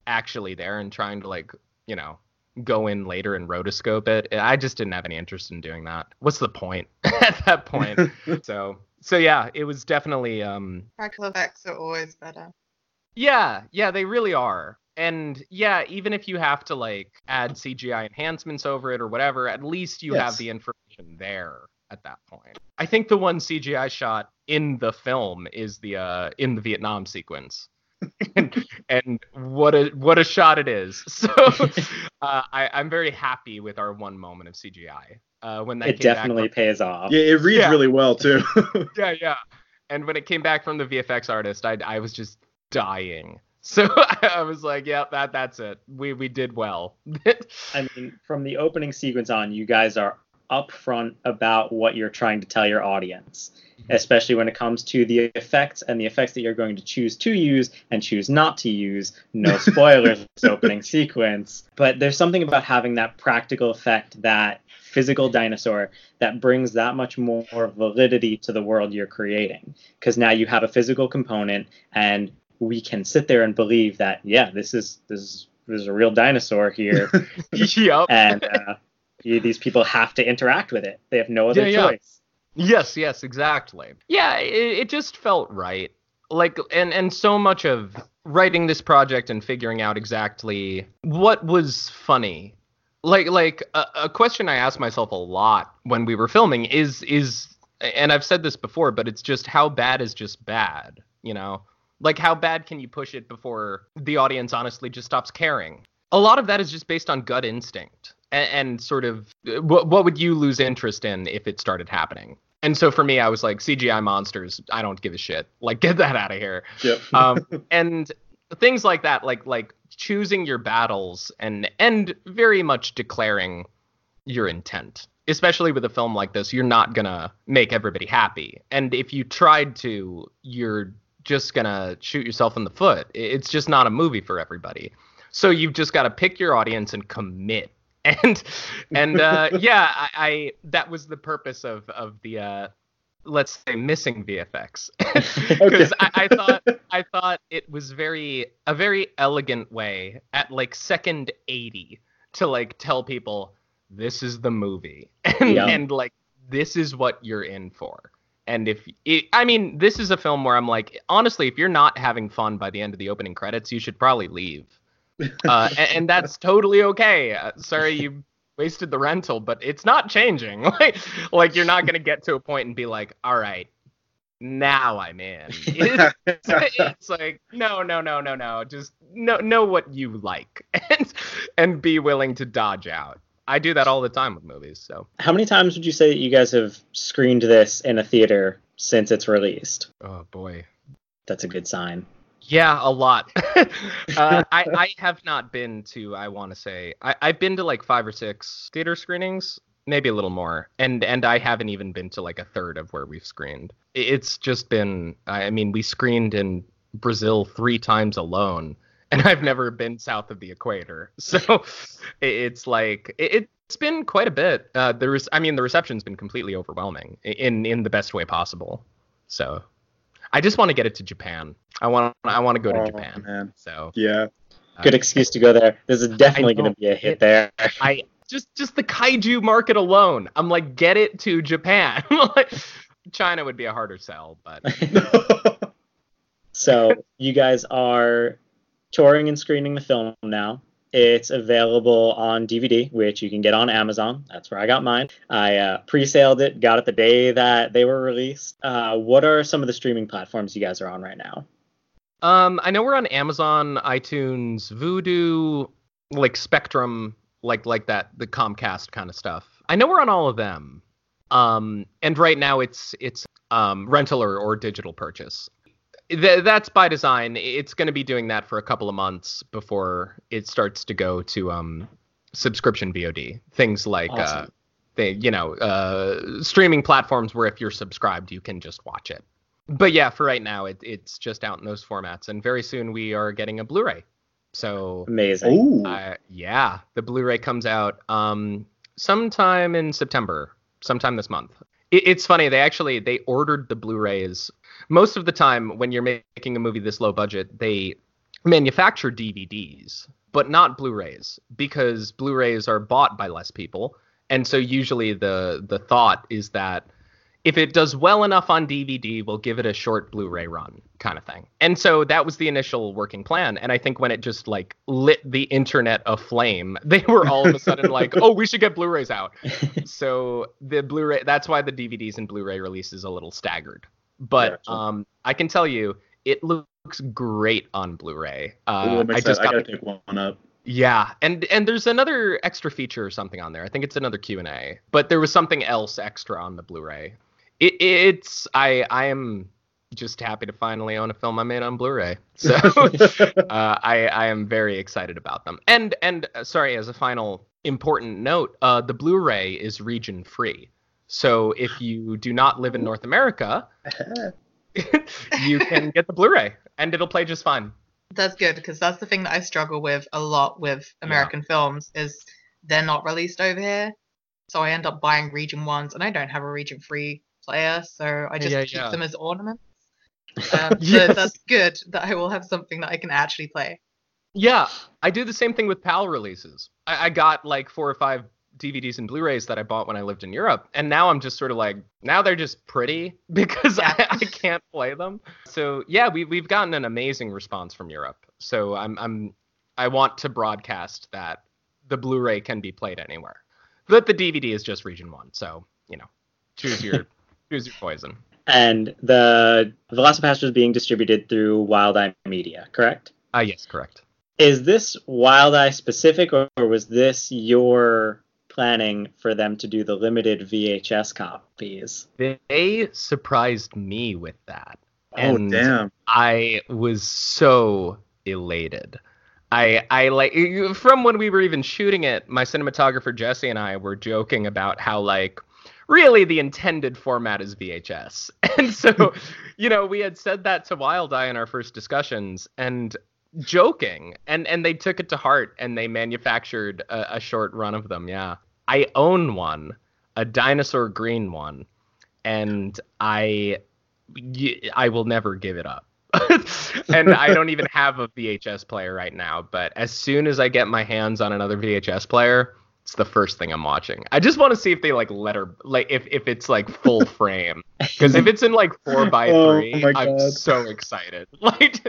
[SPEAKER 4] actually there and trying to like you know go in later and rotoscope it, I just didn't have any interest in doing that. What's the point <laughs> at that point? <laughs> so so yeah, it was definitely um
[SPEAKER 3] Practical effects are always better.
[SPEAKER 4] yeah, yeah, they really are. And yeah, even if you have to like add CGI enhancements over it or whatever, at least you have the information there at that point. I think the one CGI shot in the film is the uh in the Vietnam sequence. <laughs> and, and what a what a shot it is. <laughs> So uh, I, I'm very happy with our one moment of CGI. Uh, when that
[SPEAKER 2] it
[SPEAKER 4] came back
[SPEAKER 2] definitely
[SPEAKER 4] from-
[SPEAKER 2] pays off.
[SPEAKER 1] Yeah, it reads
[SPEAKER 4] Yeah.
[SPEAKER 1] really well too. <laughs>
[SPEAKER 4] yeah, yeah. And when it came back from the VFX artist, I I was just dying. So <laughs> I was like, yeah, that that's it. We we did well.
[SPEAKER 2] I mean, from the opening sequence on, you guys are upfront about what you're trying to tell your audience, mm-hmm. especially when it comes to the effects and the effects that you're going to choose to use and choose not to use. No <laughs> spoilers, opening sequence. But there's something about having that practical effect, that physical dinosaur, that brings that much more validity to the world you're creating. Because now you have a physical component and we can sit there and believe that, yeah, this is this is there's a real dinosaur here <laughs>
[SPEAKER 4] yep.
[SPEAKER 2] and uh, these people have to interact with it. They have no other
[SPEAKER 4] Yeah, yeah.
[SPEAKER 2] choice.
[SPEAKER 4] Yes, yes, exactly. Yeah, it, it just felt right. Like, and and so much of writing this project and figuring out exactly what was funny. Like, like a, a question I asked myself a lot when we were filming is is, and I've said this before, but it's just how bad is just bad. You know, like how bad can you push it before the audience honestly just stops caring? A lot of that is just based on gut instinct and, and sort of uh, what what would you lose interest in if it started happening? And so for me, I was like CGI monsters. I don't give a shit. Like get that out of here.
[SPEAKER 1] yep. <laughs>
[SPEAKER 4] Um, and things like that, like like choosing your battles and and very much declaring your intent. Especially with a film like this, you're not gonna make everybody happy. And if you tried to, you're just gonna shoot yourself in the foot. It's just not a movie for everybody. So you've just got to pick your audience and commit. <laughs> And and uh, yeah, I, I that was the purpose of of the uh, let's say missing VFX because <laughs> I, I thought I thought it was very a very elegant way at like second 80 to like tell people this is the movie <laughs> and, and like this is what you're in for. And if it, I mean, this is a film where I'm like, honestly, if you're not having fun by the end of the opening credits, you should probably leave. <laughs> Uh, and, and that's totally okay. Uh, sorry, you <laughs> wasted the rental, but it's not changing. <laughs> like, like you're not gonna get to a point and be like, all right, now I'm in. It's, it's like no, no, no, no, no. Just know know what you like and and be willing to dodge out. I do that all the time with movies. So
[SPEAKER 2] How many times would you say that you guys have screened this in a theater since it's released?
[SPEAKER 4] oh boy.
[SPEAKER 2] That's a good sign.
[SPEAKER 4] Yeah, a lot. <laughs> uh, I, <laughs> I have not been to, I want to say, I, I've been to like five or six theater screenings, maybe a little more, and and I haven't even been to like a third of where we've screened. It's just been, I mean, we screened in Brazil three times alone, <laughs> and I've never been south of the equator, <laughs> so it's like it, it's been quite a bit. Uh, I mean, the reception's been completely overwhelming in in the best way possible. So I just want to get it to Japan. I want I want to go to
[SPEAKER 1] Oh,
[SPEAKER 4] Japan.
[SPEAKER 1] man.
[SPEAKER 4] So
[SPEAKER 1] Yeah.
[SPEAKER 2] Good excuse to go there. This is definitely going to be a hit
[SPEAKER 4] It-
[SPEAKER 2] there.
[SPEAKER 4] I just just the kaiju market alone. I'm like, get it to Japan. <laughs> China would be a harder sell, but
[SPEAKER 2] so you guys are touring and screening the film now. It's available on DVD, which you can get on Amazon. That's where I got mine. I uh, pre-saled it, got it the day that they were released. Uh, what are some of the streaming platforms you guys are on right now?
[SPEAKER 4] Um, I know we're on Amazon, iTunes, Vudu, like Spectrum, like like that, the Comcast kind of stuff. I know we're on all of them. Um, and right now it's it's um, rental or, or digital purchase. Th- that's by design. It's going to be doing that for a couple of months before it starts to go to um, subscription VOD. Things like uh, they, you know, uh, streaming platforms where if you're subscribed, you can just watch it. But yeah, for right now, it, it's just out in those formats, and very soon we are getting a Blu-ray. So
[SPEAKER 2] Amazing.
[SPEAKER 1] Ooh.
[SPEAKER 4] uh, yeah, the Blu-ray comes out um, sometime in September, sometime this month. It, it's funny they actually they ordered the Blu-rays. Most of the time, when you're making a movie this low budget, they manufacture DVDs, but not Blu-rays because Blu-rays are bought by less people, and so usually the the thought is that if it does well enough on DVD, we'll give it a short Blu-ray run kind of thing. And so that was the initial working plan. And I think when it just like lit the internet aflame, <laughs> they were all of a sudden like, <laughs> "Oh, we should get Blu-rays out." so the Blu-ray that's why the DVDs and Blu-ray release is a little staggered. But
[SPEAKER 1] Gotcha.
[SPEAKER 4] um I can tell you it looks great on Blu-ray. Uh,
[SPEAKER 1] I'm
[SPEAKER 4] I just
[SPEAKER 1] I
[SPEAKER 4] got
[SPEAKER 1] gotta
[SPEAKER 4] the-
[SPEAKER 1] pick one up.
[SPEAKER 4] yeah, and and there's another extra feature or something on there. I think it's another Q and A, but there was something else extra on the Blu-ray. It, it's I I am just happy to finally own a film I made on Blu-ray. So <laughs> uh, I I am very excited about them. And and uh, sorry, as a final important note, uh, the Blu-ray is region free. So if you do not live in North America, <laughs> you can get the Blu-ray and it'll play just fine.
[SPEAKER 3] That's good because that's the thing that I struggle with a lot with American films is they're not released over here. So I end up buying region ones and I don't have a region free player, so I just
[SPEAKER 4] Yeah,
[SPEAKER 3] keep
[SPEAKER 4] yeah.
[SPEAKER 3] them as ornaments. <laughs> Um,
[SPEAKER 4] Yes.
[SPEAKER 3] So that's good that I will have something that I can actually play.
[SPEAKER 4] Yeah, I do the same thing with PAL releases. I, I got like four or five DVDs and Blu-rays that I bought when I lived in Europe, and now I'm just sort of like, now they're just pretty <laughs> because I,
[SPEAKER 3] Yeah.
[SPEAKER 4] I can't play them. So yeah, we we've gotten an amazing response from Europe. So I'm I'm I want to broadcast that the Blu-ray can be played anywhere, but the DVD is just region one. So you know, choose your <laughs> choose your poison.
[SPEAKER 2] And the VelociPastor is being distributed through Wild Eye Media, correct?
[SPEAKER 4] Ah, yes, correct.
[SPEAKER 2] Is this Wild Eye specific, or was this your planning for them to do the limited VHS copies?
[SPEAKER 4] They surprised me with that.
[SPEAKER 1] Oh
[SPEAKER 4] And
[SPEAKER 1] damn.
[SPEAKER 4] I was so elated. I I like from when we were even shooting it, my cinematographer Jesse and I were joking about how like really the intended format is VHS. <laughs> And so, <laughs> you know, we had said that to Wild Eye in our first discussions and joking and and they took it to heart and they manufactured a, a short run of them. Yeah. I own one, a dinosaur green one, and I I will never give it up. <laughs> and I don't even have a VHS player right now, but as soon as I get my hands on another VHS player, it's the first thing I'm watching. I just want to see if they like letter like if if it's like full <laughs> frame. Because if it's in like four <laughs> by
[SPEAKER 1] Oh
[SPEAKER 4] three, I'm so excited. <laughs> Like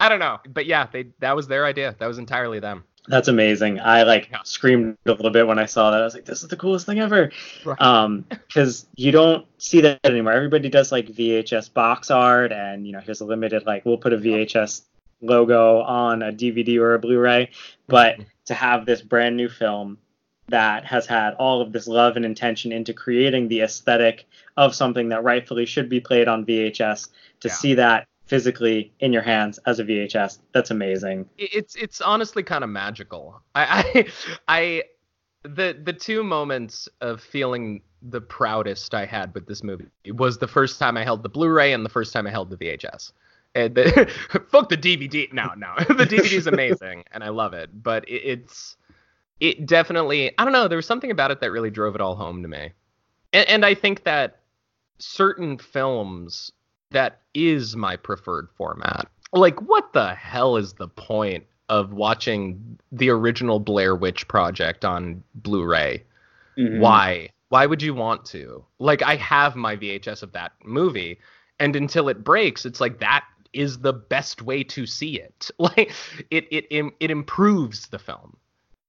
[SPEAKER 4] I don't know. But yeah, they that was their idea. That was entirely them.
[SPEAKER 2] That's amazing. I like
[SPEAKER 4] Yeah.
[SPEAKER 2] screamed a little bit when I saw that. I was like, "This is the coolest thing ever."
[SPEAKER 4] Right.
[SPEAKER 2] Um, because you don't see that anymore. Everybody does like VHS box art, and you know, here's a limited like we'll put a VHS logo on a DVD or a Blu-ray. But to have this brand new film that has had all of this love and intention into creating the aesthetic of something that rightfully should be played on VHS, to
[SPEAKER 4] Yeah.
[SPEAKER 2] see that physically in your hands as a VHS, that's amazing.
[SPEAKER 4] it's it's honestly kind of magical. I, I I the the two moments of feeling the proudest I had with this movie was the first time I held the Blu-ray and the first time I held the VHS. And the, <laughs> fuck the DVD. No, no, <laughs> the DVD is amazing and I love it, but it, it's it definitely I don't know. There was something about it that really drove it all home to me, and, and I think that certain films that is my preferred format. Like, what the hell is the point of watching the original Blair Witch Project on Blu-ray?
[SPEAKER 1] Mhm.
[SPEAKER 4] Why? Why would you want to? Like, I have my VHS of that movie, and until it breaks, it's like that is the best way to see it. <laughs> Like, it it it improves the film.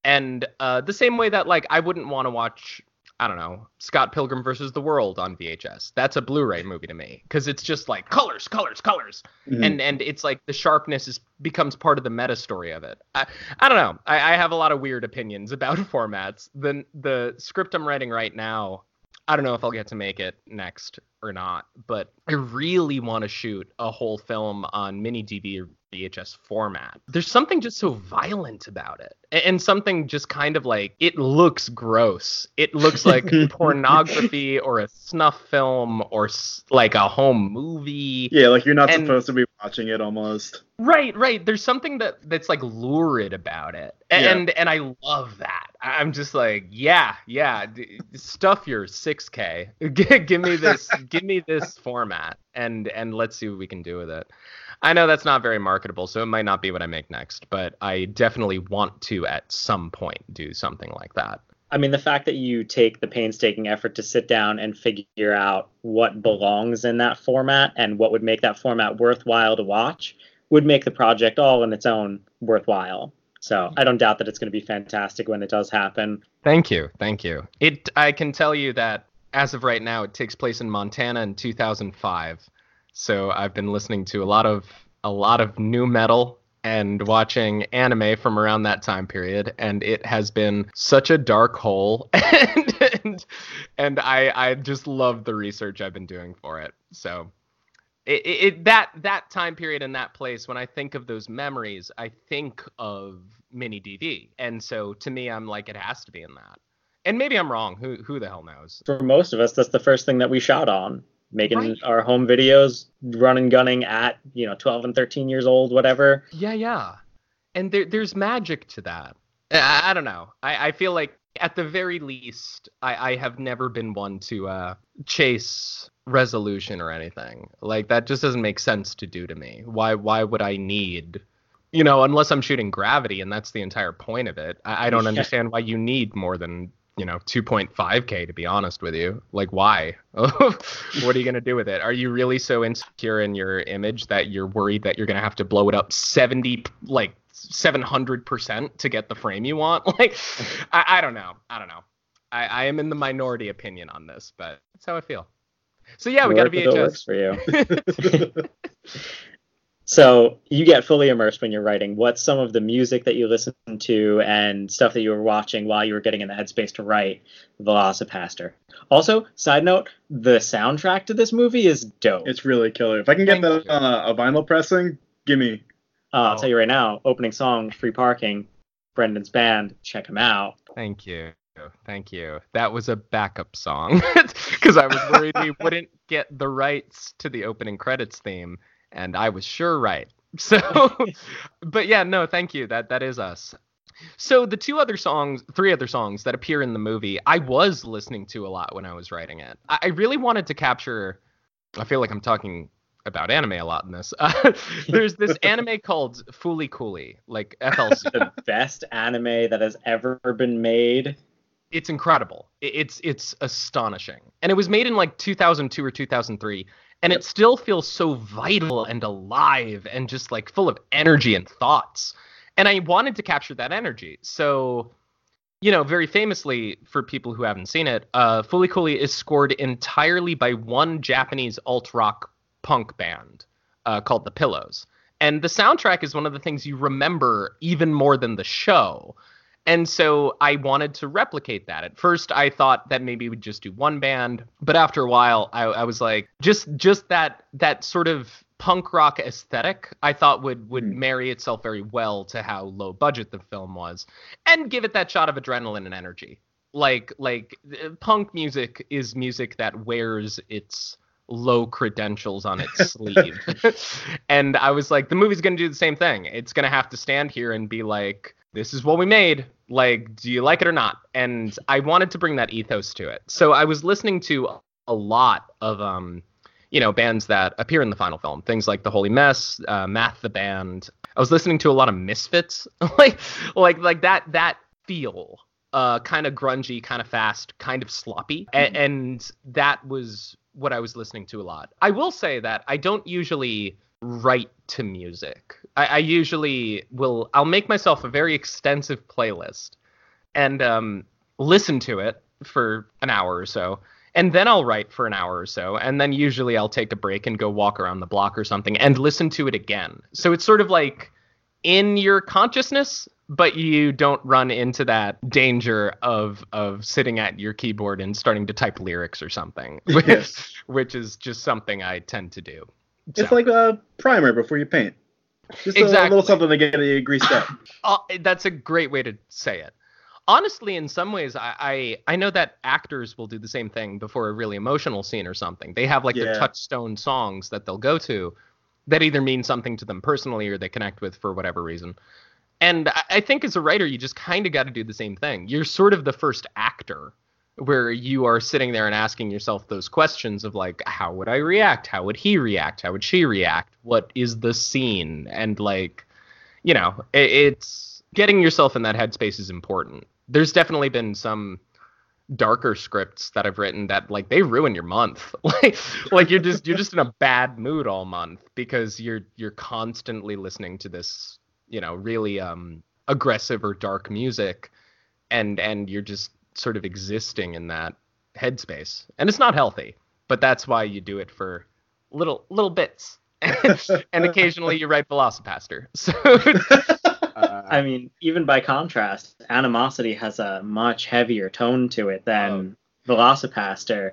[SPEAKER 4] And uh, the same way that like I wouldn't want to watch I don't know, Scott Pilgrim versus the World on VHS. That's a Blu-ray movie to me because it's just like colors, colors, colors,
[SPEAKER 1] Mhm.
[SPEAKER 4] and and it's like the sharpness is becomes part of the meta story of it. I, I don't know. I, I have a lot of weird opinions <laughs> about formats. The the script I'm writing right now, I don't know if I'll get to make it next or not, but I really want to shoot a whole film on mini DV or VHS format. There's something just so violent about it. And something just kind of like it looks gross. It looks <laughs> like pornography or a snuff film or like a home movie.
[SPEAKER 1] Yeah, like you're not
[SPEAKER 4] And-
[SPEAKER 1] supposed to be watching it almost.
[SPEAKER 4] Right, right. There's something that that's like lurid about it,
[SPEAKER 1] Yeah.
[SPEAKER 4] and and I love that. I'm just like, yeah, yeah. d- Stuff your 6K. <laughs> G- give me this. <laughs> give me this format, and and let's see what we can do with it. I know that's not very marketable, so it might not be what I make next, but I definitely want to at some point do something like that.
[SPEAKER 2] I mean, the fact that you take the painstaking effort to sit down and figure out what belongs in that format and what would make that format worthwhile to watch would make the project all on its own worthwhile. So I don't doubt that it's going to be fantastic when it does happen.
[SPEAKER 4] Thank you, thank you. It. I can tell you that as of right now, it takes place in Montana in 2005. So I've been listening to a lot of a lot of nu metal and watching anime from around that time period, and it has been such a dark hole. <laughs> and and, and I I just love the research I've been doing for it. So. It, it, that that time period and that place when I think of those memories, I think of mini DV, and so to me, I'm like, it has to be in that. And maybe I'm wrong. Who who the hell knows?
[SPEAKER 2] For most of us, that's the first thing that we shot on, making
[SPEAKER 4] Right.
[SPEAKER 2] our home videos, running gunning at, you know, 12 and 13 years old, whatever.
[SPEAKER 4] Yeah, yeah. And there there's magic to that. I, I don't know. I, I feel like at the very least, I, I have never been one to uh, chase resolution or anything. Like that just doesn't make sense to do to me. Why why would I need you know, unless I'm shooting gravity and that's the entire point of it. I, I don't <laughs> understand why you need more than you know 2.5k to be honest with you. Like why? <laughs> What are you going to do with it? Are you really so insecure in your image that you're worried that you're going to have to blow it up 70 like 700% to get the frame you want? <laughs> Like I, I don't know. I don't know. I, I am in the minority opinion on this but that's how i feel. So yeah we got to vhs
[SPEAKER 2] for you. <laughs> So you get fully immersed when you're writing. What's some of the music that you listen to and stuff that you were watching while you were getting in the headspace to write VelociPastor? Also, side note, the soundtrack to this movie is dope.
[SPEAKER 1] It's really killer. If I can get
[SPEAKER 4] Thank
[SPEAKER 1] that on a, a vinyl pressing, give me.
[SPEAKER 2] Uh, I'll tell you right now, opening song, Free Parking, Brendan's band, check him out.
[SPEAKER 4] Thank you. Thank you. That was a backup song <laughs> because I was worried we <laughs> wouldn't get the rights to the opening credits theme, and I was sure right. <laughs> So, but yeah, no, thank you. That that is us. So the two other songs, three other songs that appear in the movie, I was listening to a lot when I was writing it. I, I really wanted to capture. I feel like I'm talking about anime a lot in this. Uh, <laughs> there's this <laughs> anime called Fooly Cooly, like FLCL.
[SPEAKER 2] The best anime that has ever been made.
[SPEAKER 4] It's incredible. It's it's astonishing. And it was made in like 2002 or 2003 and it still feels so vital and alive and just like full of energy and thoughts. And I wanted to capture that energy. So you know, very famously for people who haven't seen it, uh Fooly Cooly is scored entirely by one Japanese alt rock punk band uh, called The Pillows. And the soundtrack is one of the things you remember even more than the show. And so I wanted to replicate that. At first, I thought that maybe we'd just do one band, but after a while, I, I was like, just just that that sort of punk rock aesthetic, I thought would would
[SPEAKER 1] Hmm.
[SPEAKER 4] marry itself very well to how low budget the film was, and give it that shot of adrenaline and energy. Like like uh, punk music is music that wears its low credentials on its sleeve. <laughs> and I was like, the movie's gonna do the same thing. It's gonna have to stand here and be like, this is what we made. Like, do you like it or not? And I wanted to bring that ethos to it. So I was listening to a lot of um, you know, bands that appear in the final film. Things like The Holy Mess, uh, Math the Band. I was listening to a lot of Misfits, <laughs> like like like that that feel uh, kind of grungy, kind of fast, kind of sloppy, a- and that was what I was listening to a lot. I will say that I don't usually write to music. I, I usually will. I'll make myself a very extensive playlist and um, listen to it for an hour or so. And then I'll write for an hour or so. And then usually I'll take a break and go walk around the block or something and listen to it again. So it's sort of like in your consciousness, but you don't run into that danger of of sitting at your keyboard and starting to type lyrics or something, <laughs> which,
[SPEAKER 1] Yes.
[SPEAKER 4] which is just something I tend to do.
[SPEAKER 1] It's
[SPEAKER 4] So-
[SPEAKER 1] like a primer before you paint. Just a little something to get you greased up. <laughs>
[SPEAKER 4] Uh, that's a great way to say it. Honestly, in some ways, I, I I know that actors will do the same thing before a really emotional scene or something. They have like their
[SPEAKER 1] Yeah.
[SPEAKER 4] touchstone songs that they'll go to that either mean something to them personally or they connect with for whatever reason. And I, I think as a writer, you just kind of got to do the same thing. You're sort of the first actor where you are sitting there and asking yourself those questions of like, how would I react? How would he react? How would she react? What is the scene? And like, you know, it, it's getting yourself in that headspace is important. There's definitely been some darker scripts that I've written that like they ruin your month. <laughs> like like you're just you're just in a bad mood all month because you're you're constantly listening to this, you know, really um aggressive or dark music and and you're just sort of existing in that headspace. And it's not healthy, but that's why you do it for little little bits. <laughs> and occasionally you write VelociPastor. <laughs> So
[SPEAKER 1] Uh,
[SPEAKER 2] I mean, even by contrast, Animosity has a much heavier tone to it than VelociPastor.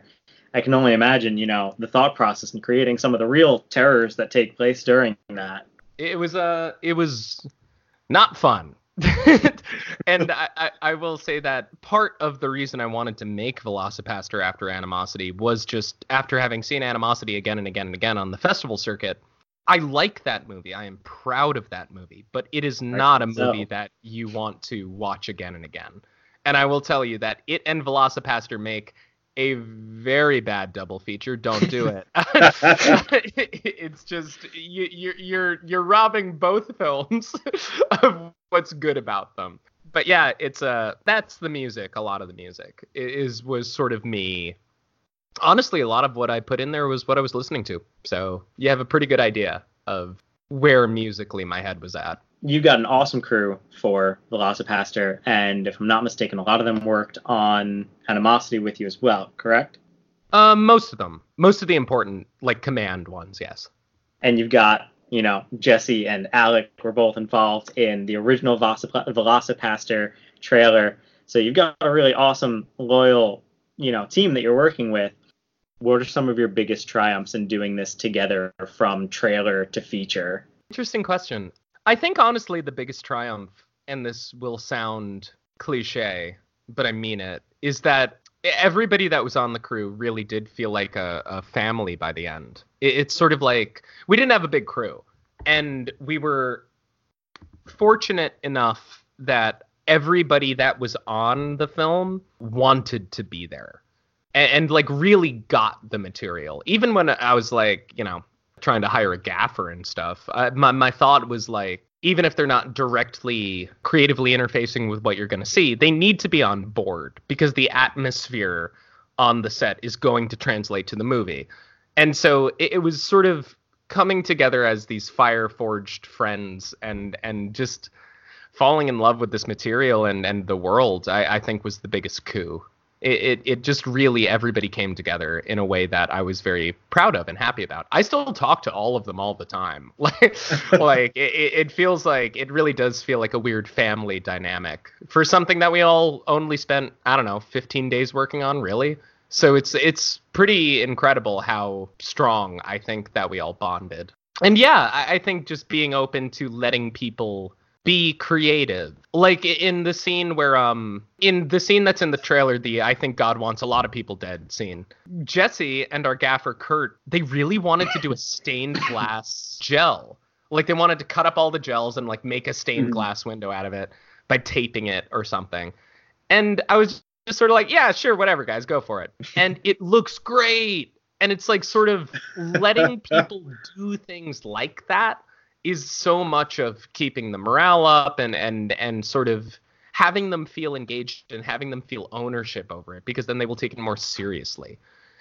[SPEAKER 2] I can only imagine, you know, the thought process in creating some of the real terrors that take place during that.
[SPEAKER 4] it was uh it was not fun <laughs> and I, I, I will say that part of the reason I wanted to make VelociPastor after Animosity was just after having seen Animosity again and again and again on the festival circuit. I like that movie. I am proud of that movie, but it is not a
[SPEAKER 2] so.
[SPEAKER 4] movie that you want to watch again and again. And I will tell you that it and VelociPastor make a very bad double feature. Don't do it. <laughs> <laughs> it's just you, you're you're you're robbing both films <laughs> of what's good about them. But yeah, it's uh that's the music. A lot of the music is was sort of me. Honestly, a lot of what I put in there was what I was listening to. So you have a pretty good idea of where musically my head was at.
[SPEAKER 2] You've got an awesome crew for VelociPastor, and if I'm not mistaken, a lot of them worked on Animosity with you as well, correct?
[SPEAKER 4] Um, most of them, most of the important like command ones, yes.
[SPEAKER 2] and you've got you know Jesse and Alec were both involved in the original VelociPastor trailer. So you've got a really awesome, loyal you know team that you're working with. What are some of your biggest triumphs in doing this together from trailer to feature?
[SPEAKER 4] Interesting question. I think honestly the biggest triumph, and this will sound cliche, but I mean it, is that everybody that was on the crew really did feel like a, a family by the end. It, it's sort of like we didn't have a big crew, and we were fortunate enough that everybody that was on the film wanted to be there and, and like really got the material. Even when I was like, you know, trying to hire a gaffer and stuff, uh, my my thought was like, even if they're not directly creatively interfacing with what you're going to see, they need to be on board because the atmosphere on the set is going to translate to the movie. And so it, it was sort of coming together as these fire forged friends and and just falling in love with this material and and the world I, I think was the biggest coup it, it it just really everybody came together in a way that I was very proud of and happy about. I still talk to all of them all the time. <laughs> Like like it, it feels like it really does feel like a weird family dynamic for something that we all only spent I don't know 15 days working on really. So it's it's pretty incredible how strong I think that we all bonded. And yeah, I, I think just being open to letting people be creative. Like in the scene where um in the scene that's in the trailer, the I think God wants a lot of people dead scene. Jesse and our gaffer Kurt, they really wanted to do a <laughs> stained glass gel. Like they wanted to cut up all the gels and like make a stained
[SPEAKER 1] Mhm.
[SPEAKER 4] glass window out of it by taping it or something. And I was just sort of like, yeah, sure, whatever, guys, go for it. <laughs> And it looks great. And it's like sort of letting <laughs> people do things like that is so much of keeping the morale up and and and sort of having them feel engaged and having them feel ownership over it because then they will take it more seriously.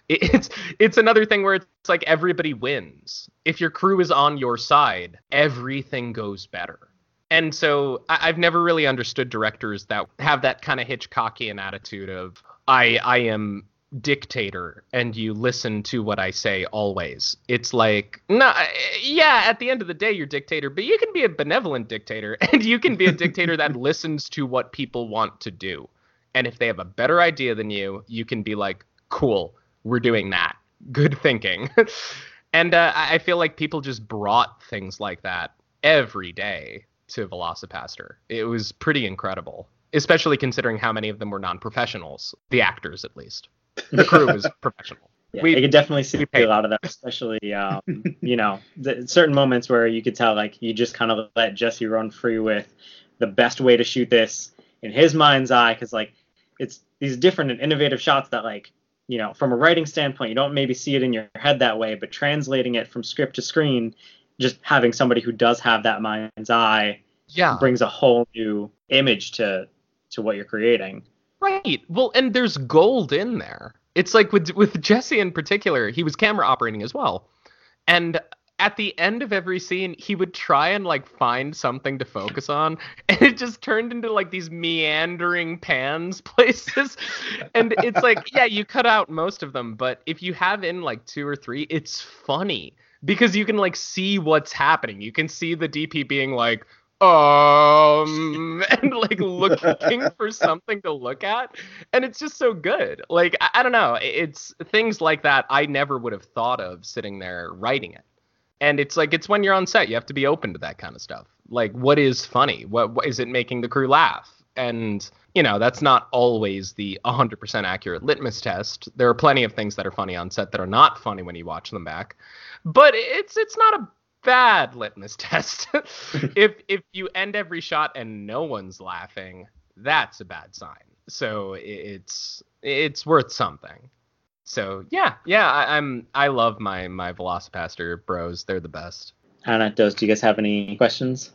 [SPEAKER 4] It- <laughs> It's it's another thing where it's like everybody wins. If your crew is on your side, everything goes better. And so I- I've never really understood directors that have that kind of Hitchcockian attitude of I I am dictator and you listen to what I say always. It's like, no, yeah, at the end of the day, you're dictator, but you can be a benevolent dictator <laughs> and you can be a dictator that <laughs> listens to what people want to do. And if they have a better idea than you, you can be like, cool, we're doing that. Good thinking. <laughs> and uh, I I feel like people just brought things like that every day to VelociPastor. It was pretty incredible, especially considering how many of them were non professionals, the actors at least. The crew was <laughs> professional.
[SPEAKER 2] Yeah,
[SPEAKER 4] We-
[SPEAKER 2] I could definitely see a lot of that, especially um, <laughs> you know, the, certain moments where you could tell like you just kind of let Jesse run free with the best way to shoot this in his mind's eye, because like it's these different and innovative shots that like you know from a writing standpoint you don't maybe see it in your head that way, but translating it from script to screen, just having somebody who does have that mind's eye
[SPEAKER 4] Yeah.
[SPEAKER 2] brings a whole new image to to what you're creating.
[SPEAKER 4] Right. Well, and there's gold in there. It's like with with Jesse in particular, he was camera operating as well. And at the end of every scene, he would try and like find something to focus on, <laughs> and it just turned into like these meandering pans <laughs> places. and it's like, yeah, you cut out most of them, but if you have in like two or three, it's funny because you can like see what's happening. You can see the DP being like, um <laughs> and like looking for something to look at. And it's just so good. Like I, I don't know. It's things like that i never would have thought of sitting there writing it. And it's like it's when you're on set you have to be open to that kind of stuff. Like what is funny? What, what is it making the crew laugh? And you know that's not always the 100% accurate litmus test. There are plenty of things that are funny on set that are not funny when you watch them back. But it's it's not a bad litmus <laughs> test. <laughs> if if you end every shot and no one's laughing, that's a bad sign. So it's it's worth something. So yeah, yeah, I, I'm I love my my VelociPastor bros. They're the best.
[SPEAKER 2] Hannah, does do you guys have any questions?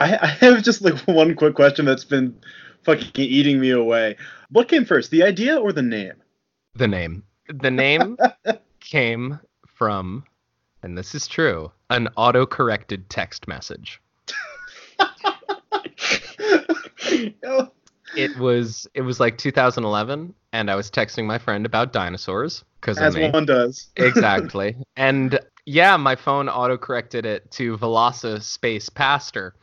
[SPEAKER 1] I, I have just like one quick question that's been fucking eating me away. What came first, the idea or the name?
[SPEAKER 4] The name the name <laughs> came from, and this is true, an auto corrected text message. It was it was like 2011, and I was texting my friend about dinosaurs because
[SPEAKER 1] As one does. <laughs>
[SPEAKER 4] exactly. And yeah, my phone auto corrected it to Veloci Space Pastor.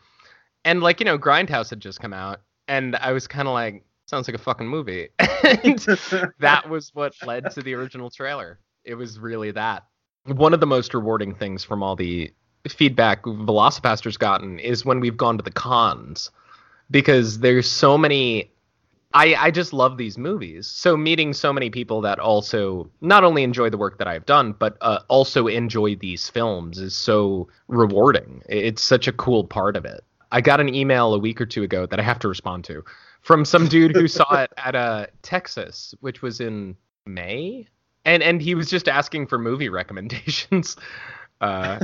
[SPEAKER 4] And like, you know, Grindhouse had just come out and I was kind of like sounds like a fucking movie. <laughs> and <laughs> that was what led to the original trailer. It was really that. One of the most rewarding things from all the feedback VelociPastor's gotten is when we've gone to the cons because there's so many I, I just love these movies. So meeting so many people that also not only enjoy the work that I've done, but uh, also enjoy these films is so rewarding. It's such a cool part of it. I got an email a week or two ago that I have to respond to from some dude who saw <laughs> it at uh, Texas, which was in May, and and he was just asking for movie <laughs> recommendations. Uh,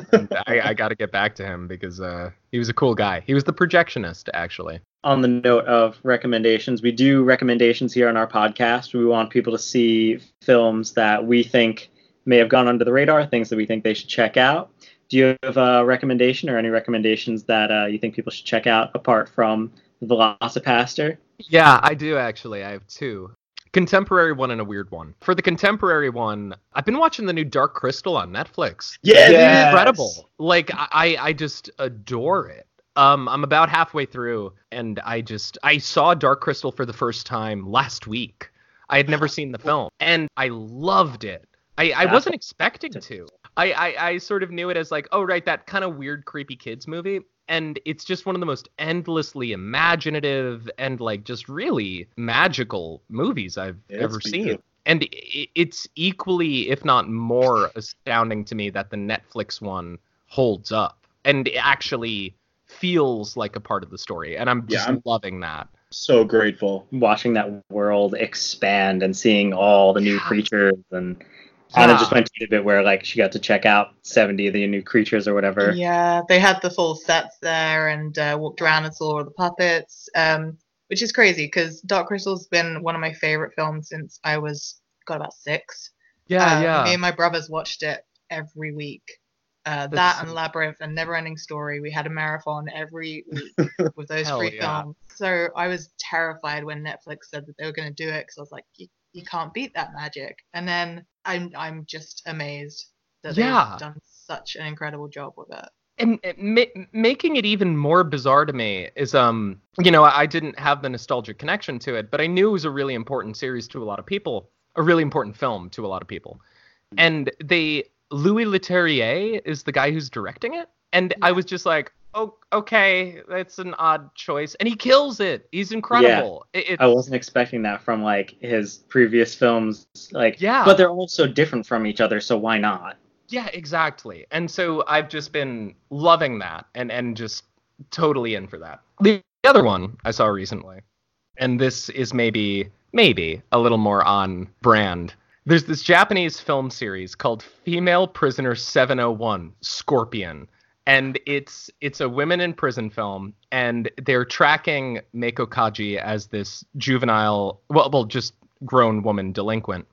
[SPEAKER 4] I, I got to get back to him because uh, he was a cool guy. He was the projectionist, actually.
[SPEAKER 2] on the note of recommendations, we do recommendations here on our podcast. We want people to see films that we think may have gone under the radar, things that we think they should check out. Do you have a recommendation or any recommendations that uh, you think people should check out apart from VelociPastor?
[SPEAKER 4] Yeah, I do actually. I have two. Contemporary one and a weird one. For the contemporary one, I've been watching the new Dark Crystal on Netflix.
[SPEAKER 1] Yeah,
[SPEAKER 2] Yes.
[SPEAKER 4] Incredible. Like I, I just adore it. Um, I'm about halfway through, and I just I saw Dark Crystal for the first time last week. I had never seen the film, and I loved it. I, I wasn't expecting to. I, I, I sort of knew it as like, oh right, that kind of weird, creepy kids movie, and it's just one of the most endlessly imaginative and like just really magical movies I've
[SPEAKER 1] Yeah,
[SPEAKER 4] ever seen
[SPEAKER 1] too.
[SPEAKER 4] and it's equally if not more astounding to me that the netflix one holds up and actually feels like a part of the story and i'm
[SPEAKER 1] Yeah,
[SPEAKER 4] just
[SPEAKER 1] I'm-
[SPEAKER 4] loving that
[SPEAKER 1] So grateful.
[SPEAKER 2] Watching that world expand and seeing all the new
[SPEAKER 4] Yeah.
[SPEAKER 2] creatures and Anna
[SPEAKER 4] Yeah.
[SPEAKER 2] just went to the bit where like she got to check out 70 of the new creatures or whatever.
[SPEAKER 3] Yeah, they had the full sets there and uh, walked around and saw all the puppets, um, which is crazy because Dark Crystal's been one of my favorite films since I was got about six.
[SPEAKER 4] yeah
[SPEAKER 3] Um,
[SPEAKER 4] yeah
[SPEAKER 3] Me and my brothers watched it every week. Uh, that and Labyrinth and Neverending Story. We had a marathon every week <laughs> with those three
[SPEAKER 4] yeah.
[SPEAKER 3] films. So I was terrified when Netflix said that they were going to do it because I was like, you, you can't beat that magic. And then I'm I'm just amazed that
[SPEAKER 4] Yeah.
[SPEAKER 3] they've done such an incredible job with it.
[SPEAKER 4] and it ma- making it even more bizarre to me is um you know I didn't have the nostalgic connection to it but I knew it was a really important series to a lot of people a really important film to a lot of people and they Louis Leterrier is the guy who's directing it and I was just like oh okay that's an odd choice and he kills it he's incredible It- it-
[SPEAKER 2] I wasn't expecting that from like his previous films. Like,
[SPEAKER 4] Yeah.
[SPEAKER 2] but they're all so different from each other, so why not?
[SPEAKER 4] Yeah, exactly. And so I've just been loving that and and just totally in for that. The other one I saw recently, and this is maybe maybe a little more on brand. There's this Japanese film series called Female Prisoner 701 Scorpion. And it's it's a women in prison film, and they're tracking Meiko Kaji as this juvenile, well, well, just grown woman delinquent,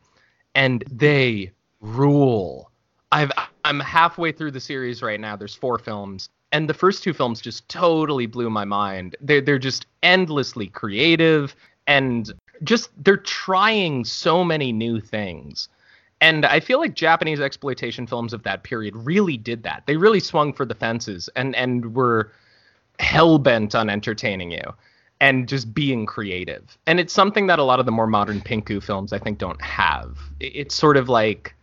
[SPEAKER 4] and they rule. I've I'm halfway through the series right now. There's four films, and the first two films just totally blew my mind. They're they're just endlessly creative and just they're trying so many new things. And I feel like Japanese exploitation films of that period really did that. They really swung for the fences and and were hell bent on entertaining you and just being creative. And it's something that a lot of the more modern Pinku films I think don't have. It's sort of like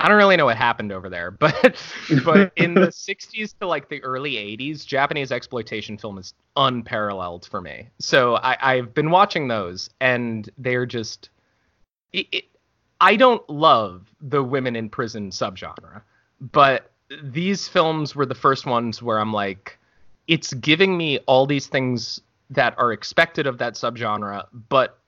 [SPEAKER 4] I don't really know what happened over there, <laughs> but but in the <laughs> 60s to like the early 80s, Japanese exploitation film is unparalleled for me. So I, I've been watching those, and they're just. It, it, I don't love the women in prison subgenre, but these films were the first ones where I'm like, it's giving me all these things that are expected of that subgenre, but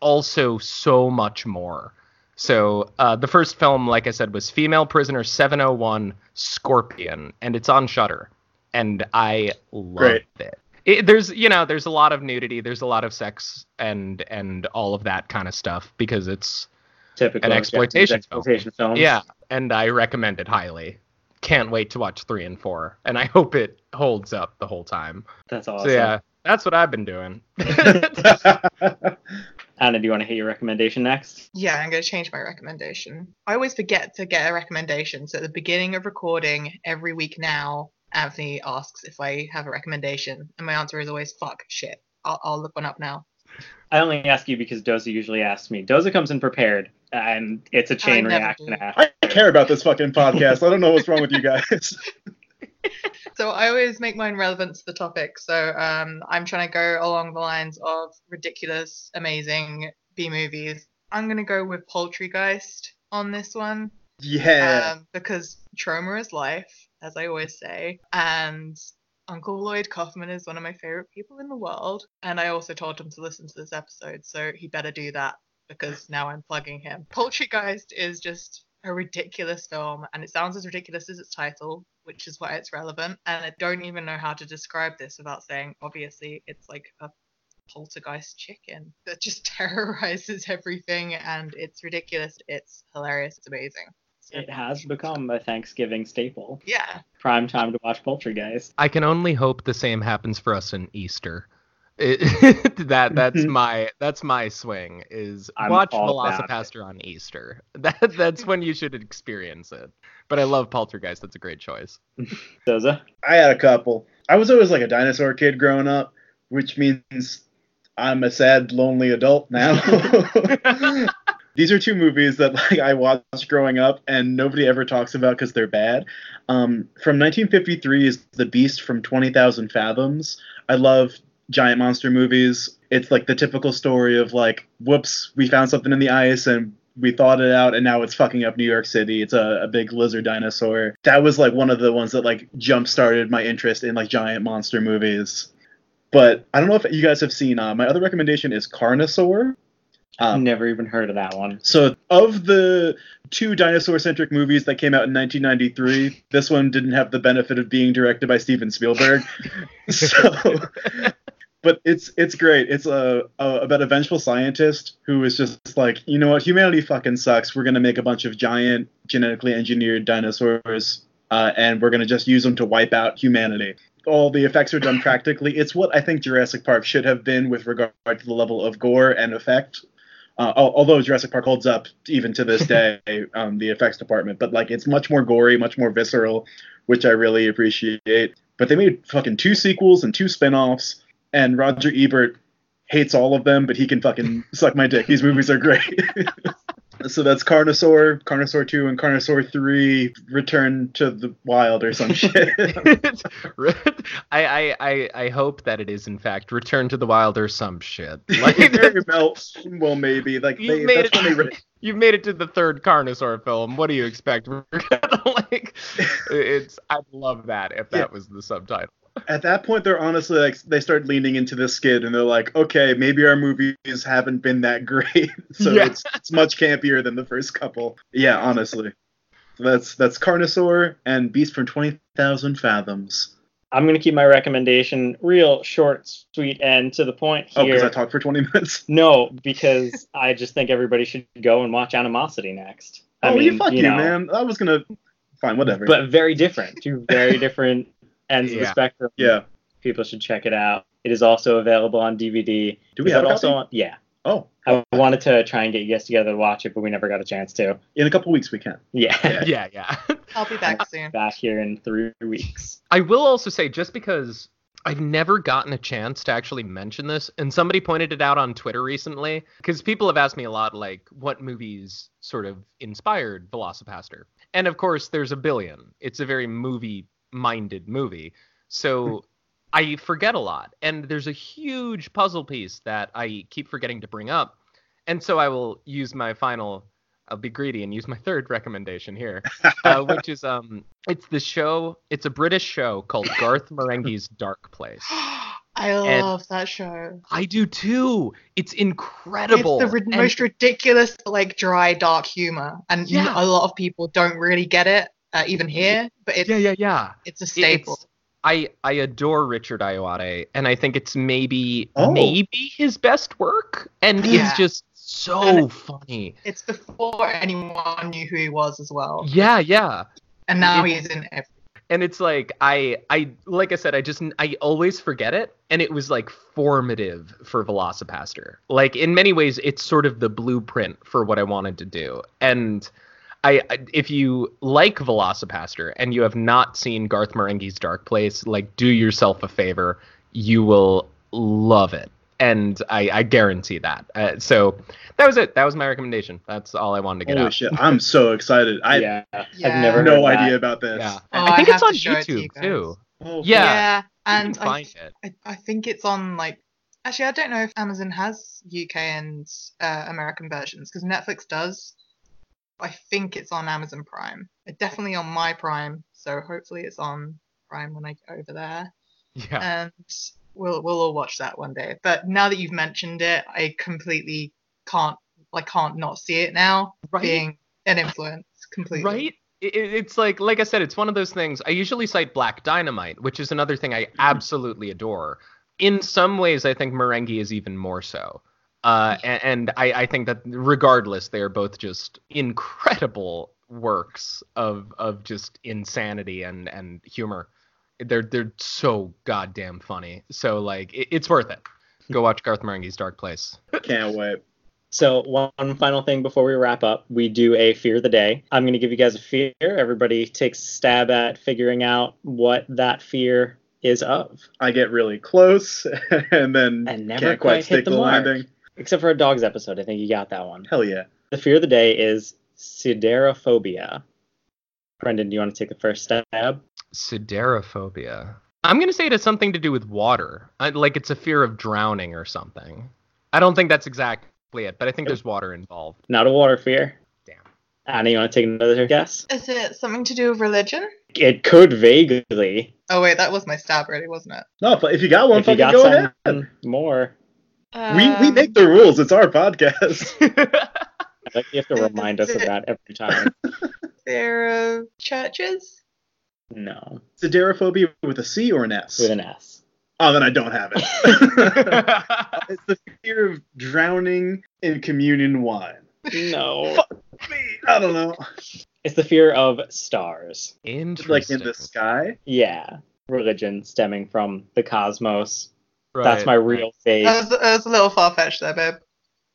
[SPEAKER 4] also so much more. So uh, the first film, like I said, was Female Prisoner 701 Scorpion, and it's on Shudder, and I loved it. it. There's you know there's a lot of nudity, there's a lot of sex, and and all of that kind of stuff because it's
[SPEAKER 2] Typical
[SPEAKER 4] An
[SPEAKER 2] Japanese
[SPEAKER 4] exploitation film.
[SPEAKER 2] exploitation films.
[SPEAKER 4] yeah, and I recommend it highly. Can't wait to watch three and four, and I <laughs> hope it holds up the whole time.
[SPEAKER 2] that's awesome.
[SPEAKER 4] So yeah, that's what I've been doing. <laughs>
[SPEAKER 2] Anna, do you want to hear your recommendation next?
[SPEAKER 3] Yeah, I'm going to change my recommendation. I always forget to get a recommendation. So at the beginning of recording every week now, Anthony asks if I have a recommendation, and my answer is always fuck shit. I'll, I'll look one up now.
[SPEAKER 2] I only ask you because Doza usually asks me. Doza comes in prepared, and it's a chain
[SPEAKER 3] never
[SPEAKER 2] reaction. after.
[SPEAKER 1] I care about this fucking podcast. I don't know what's wrong with you <laughs> guys.
[SPEAKER 3] So I always make mine relevant to the topic. So um, I'm trying to go along the lines of ridiculous, amazing B movies. I'm going to go with Poultrygeist on this one.
[SPEAKER 1] Yeah.
[SPEAKER 3] um, because Troma is life, as I always say, and Uncle Lloyd Kaufman is one of my favorite people in the world. And I also told him to listen to this episode, so he better do that because now I'm plugging him. Poultrygeist is just a ridiculous film, and it sounds as ridiculous as its title, which is why it's relevant. And I don't even know how to describe this without saying, obviously, it's like a poltergeist chicken that just <laughs> terrorizes everything, and it's ridiculous. It's hilarious. It's amazing.
[SPEAKER 2] It has become a Thanksgiving staple.
[SPEAKER 3] yeah,
[SPEAKER 2] Prime time to watch Poultrygeist.
[SPEAKER 4] I can only hope the same happens for us in Easter. It, <laughs> that that's <laughs> my that's my swing is
[SPEAKER 2] I'm
[SPEAKER 4] watch. VelociPastor on Easter. <laughs> That that's when you should experience it. But I love Poultrygeist. That's a great choice.
[SPEAKER 2] Doza?
[SPEAKER 1] I had a couple. I was always like a dinosaur kid growing up, which means I'm a sad, lonely adult now. These are two movies that like I watched growing up and nobody ever talks about because they're bad. Um, from 1953 is The Beast from 20,000 Fathoms. I love giant monster movies. It's like the typical story of like, whoops, we found something in the ice and we thought it out and now it's fucking up New York City. It's a, a big lizard dinosaur. That was like one of the ones that like jump started my interest in like giant monster movies. But I don't know if you guys have seen. Uh, my other recommendation is Carnosaur. Um,
[SPEAKER 2] Never even heard of that one.
[SPEAKER 1] so, of the two dinosaur centric movies that came out in 1993, this one didn't have the benefit of being directed by Steven Spielberg. <laughs> so, but it's it's great. It's a, a about a vengeful scientist who is just like, you know what, humanity fucking sucks. We're gonna make a bunch of giant genetically engineered dinosaurs uh, and we're gonna just use them to wipe out humanity. All the effects are done <coughs> practically. It's what I think Jurassic Park should have been with regard to the level of gore and effect. Uh, although Jurassic Park holds up even to this <laughs> day, um, the effects department, but like it's much more gory, much more visceral, which I really appreciate. But they made fucking two sequels and two spin-offs, and Roger Ebert hates all of them, but he can fucking <laughs> suck my dick. These movies are great. <laughs> so that's Carnosaur, Carnosaur 2, and Carnosaur 3 Return to the Wild or some shit. <laughs>
[SPEAKER 4] I, I I I hope that it is in fact Return to the Wild or some shit. Like
[SPEAKER 1] Very well, well, maybe. Like
[SPEAKER 4] you
[SPEAKER 1] they,
[SPEAKER 4] made it,
[SPEAKER 1] re-
[SPEAKER 4] You've made it to the third Carnosaur film. What do you expect? Like, it's. I'd love that if that
[SPEAKER 1] Yeah.
[SPEAKER 4] was the subtitle.
[SPEAKER 1] At that point they're honestly like they start leaning into the skid and they're like, okay, maybe our movies haven't been that great, <laughs> so
[SPEAKER 4] Yeah.
[SPEAKER 1] it's it's much campier than the first couple. Yeah, honestly. So that's that's Carnosaur and Beast from Twenty Thousand Fathoms.
[SPEAKER 2] I'm gonna keep my recommendation real short, sweet, and to the point
[SPEAKER 1] Oh, because I talked for twenty <laughs> minutes.
[SPEAKER 2] No, because I just think everybody should go and watch Animosity next. I
[SPEAKER 1] oh,
[SPEAKER 2] mean,
[SPEAKER 1] you fuck you,
[SPEAKER 2] know,
[SPEAKER 1] man. I was gonna. Fine, whatever.
[SPEAKER 2] But very different. Two very <laughs> different ends of the
[SPEAKER 4] Yeah.
[SPEAKER 2] spectrum.
[SPEAKER 1] yeah.
[SPEAKER 2] People should check it out. It is also available on DVD.
[SPEAKER 1] Do we
[SPEAKER 2] Is
[SPEAKER 1] have
[SPEAKER 2] that
[SPEAKER 1] a
[SPEAKER 2] also on? Yeah.
[SPEAKER 1] Oh,
[SPEAKER 2] I wanted to try and get you guys together to watch it, but we never got a chance to.
[SPEAKER 1] in a couple weeks we can.
[SPEAKER 2] Yeah.
[SPEAKER 1] Yeah. <laughs>
[SPEAKER 4] Yeah, yeah.
[SPEAKER 3] I'll be back soon.
[SPEAKER 2] Back here in three weeks.
[SPEAKER 4] I will also say, just because I've never gotten a chance to actually mention this, and somebody pointed it out on Twitter recently, because people have asked me a lot, like, what movies sort of inspired VelociPastor? And of course, there's a billion. It's a very movie minded movie. So I forget a lot. And there's a huge puzzle piece that I keep forgetting to bring up. And so I will use my final. I'll be greedy and use my <laughs> third recommendation here, uh, <laughs> which is um, it's the show. It's a British show called Garth Marenghi's Dark Place. <gasps>
[SPEAKER 3] I love that show.
[SPEAKER 4] I do too. It's incredible.
[SPEAKER 3] It's the
[SPEAKER 4] And-
[SPEAKER 3] most ridiculous, like dry, dark humor, and
[SPEAKER 4] Yeah.
[SPEAKER 3] a lot of people don't really get it, uh, even here. But it's
[SPEAKER 4] yeah, yeah, yeah.
[SPEAKER 3] it's a staple.
[SPEAKER 4] It's, I I adore Richard Ayoade, and I think it's maybe
[SPEAKER 1] Oh.
[SPEAKER 4] maybe his best work, and
[SPEAKER 3] Yeah.
[SPEAKER 4] it's just so
[SPEAKER 3] And-
[SPEAKER 4] funny.
[SPEAKER 3] It's before anyone knew who he was as well,
[SPEAKER 4] Yeah, yeah.
[SPEAKER 3] and now
[SPEAKER 4] It-
[SPEAKER 3] he's in every.
[SPEAKER 4] and it's like I I like I said I just I always forget it and it was like formative for VelociPastor. Like in many ways it's sort of the blueprint for what I wanted to do. And I I- if you like VelociPastor and you have not seen Garth Marenghi's Dark Place, like do yourself a favor, you will love it. And I, I guarantee that. Uh, so that was it. That was my recommendation. That's all I wanted to get
[SPEAKER 1] Holy
[SPEAKER 4] out.
[SPEAKER 1] shit! I'm so excited. I
[SPEAKER 2] yeah.
[SPEAKER 3] Yeah.
[SPEAKER 2] I've never
[SPEAKER 1] have
[SPEAKER 2] heard
[SPEAKER 1] no
[SPEAKER 2] that.
[SPEAKER 1] idea about this.
[SPEAKER 4] Yeah.
[SPEAKER 3] Oh,
[SPEAKER 4] I think
[SPEAKER 3] I
[SPEAKER 4] it's on
[SPEAKER 3] to show it to you
[SPEAKER 4] YouTube too.
[SPEAKER 1] Oh,
[SPEAKER 4] Yeah.
[SPEAKER 3] Yeah,
[SPEAKER 4] You
[SPEAKER 3] and
[SPEAKER 4] can
[SPEAKER 3] I,
[SPEAKER 4] find it.
[SPEAKER 3] I I think it's on like actually I don't know if Amazon has UK and uh, American versions because Netflix does. I think it's on Amazon Prime. It's definitely on my Prime, so hopefully it's on Prime when I get over there.
[SPEAKER 4] Yeah.
[SPEAKER 3] and we'll we'll all watch that one day. But now that you've mentioned it, I completely can't like can't not see it now.
[SPEAKER 4] Right?
[SPEAKER 3] Being an influence completely.
[SPEAKER 4] Right? It, it- it's like, like I said, it's one of those things. I usually cite Black Dynamite, which is another thing I absolutely adore. In some ways, I think Marenghi is even more so. Uh, and, and I, I think that regardless, they are both just incredible works of of just insanity and and humor. They're they're so goddamn funny. So like, it, it's worth it. Go watch Garth Marenghi's Dark Place.
[SPEAKER 1] Can't wait.
[SPEAKER 2] So one final thing before we wrap up, we do a fear of the day. I'm going to give you guys a fear. Everybody takes a stab at figuring out what that fear is of,
[SPEAKER 1] I get really close <laughs> and then
[SPEAKER 2] And never
[SPEAKER 1] can't
[SPEAKER 2] quite
[SPEAKER 1] quite
[SPEAKER 2] hit
[SPEAKER 1] stick
[SPEAKER 2] the
[SPEAKER 1] the,
[SPEAKER 2] mark.
[SPEAKER 1] landing.
[SPEAKER 2] Except for a dogs episode. I think you got that one.
[SPEAKER 1] Hell yeah.
[SPEAKER 2] The fear of the day is siderophobia. Brendan, do you want to take the first stab?
[SPEAKER 4] Siderophobia. I'm gonna say it has something to do with water. I, like it's a fear of drowning or something. I don't think that's exactly it, but I think there's water involved.
[SPEAKER 2] Not a water fear.
[SPEAKER 4] Damn.
[SPEAKER 2] Anna, you want to take another guess?
[SPEAKER 3] Is it something to do with religion?
[SPEAKER 2] It could vaguely.
[SPEAKER 3] Oh wait, that was my stab, really, wasn't it?
[SPEAKER 1] No, but if you got one,
[SPEAKER 2] if you got
[SPEAKER 1] go
[SPEAKER 2] something
[SPEAKER 1] ahead.
[SPEAKER 2] more,
[SPEAKER 1] We we make the rules. It's our podcast. <laughs>
[SPEAKER 2] I you have to remind us of that every time. <laughs>
[SPEAKER 3] There of churches.
[SPEAKER 2] No,
[SPEAKER 1] Siderophobia with a C or an S?
[SPEAKER 2] with an S.
[SPEAKER 1] Oh, then I don't have it. <laughs> it's the fear of drowning in communion wine.
[SPEAKER 2] No.
[SPEAKER 1] Fuck me, I don't know.
[SPEAKER 2] It's the fear of stars.
[SPEAKER 4] Interesting.
[SPEAKER 1] Like in the sky.
[SPEAKER 2] Yeah, religion stemming from the cosmos.
[SPEAKER 4] Right,
[SPEAKER 2] That's my real faith.
[SPEAKER 3] That was, that was a little far fetched there, babe.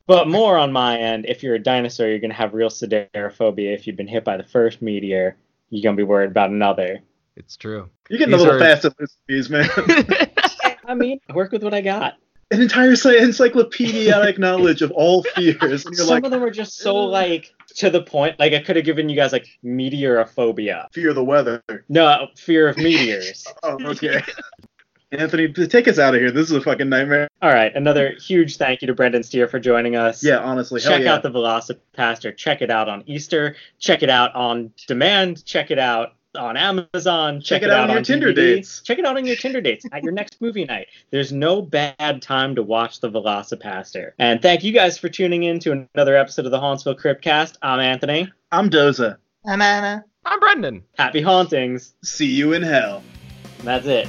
[SPEAKER 2] But more on my end, if you're a dinosaur, you're gonna have real siderophobia. If you've been hit by the first meteor, you're gonna be worried about another.
[SPEAKER 4] It's true.
[SPEAKER 1] You're getting
[SPEAKER 4] These
[SPEAKER 1] a little
[SPEAKER 4] are-
[SPEAKER 1] fast at this, these man. <laughs>
[SPEAKER 2] I mean, I work with what I got.
[SPEAKER 1] An entire sci- encyclopedic knowledge of all fears, and you're
[SPEAKER 2] Some
[SPEAKER 1] like,
[SPEAKER 2] of them are just so like to the point. Like I could have given you guys like meteorophobia.
[SPEAKER 1] fear of the weather.
[SPEAKER 2] No, fear of meteors. <laughs>
[SPEAKER 1] Oh, okay. <laughs> Anthony, take us out of here. This is a fucking nightmare.
[SPEAKER 2] All right, another huge thank you to Brendan Steere for joining us.
[SPEAKER 1] Yeah, honestly, hell
[SPEAKER 2] Check
[SPEAKER 1] yeah.
[SPEAKER 2] out the VelociPastor. Check it out on Easter. Check it out on demand. Check it out on Amazon. Check,
[SPEAKER 1] it out on your Tinder
[SPEAKER 2] DVD.
[SPEAKER 1] dates.
[SPEAKER 2] Check it out on your Tinder dates at your next movie night. There's no bad time to watch the VelociPastor. And thank you guys for tuning in to another episode of the Hauntsville Cryptcast. I'm Anthony.
[SPEAKER 1] I'm Doza.
[SPEAKER 3] I'm Anna.
[SPEAKER 4] I'm Brendan.
[SPEAKER 2] Happy hauntings.
[SPEAKER 1] See you in hell.
[SPEAKER 2] That's it.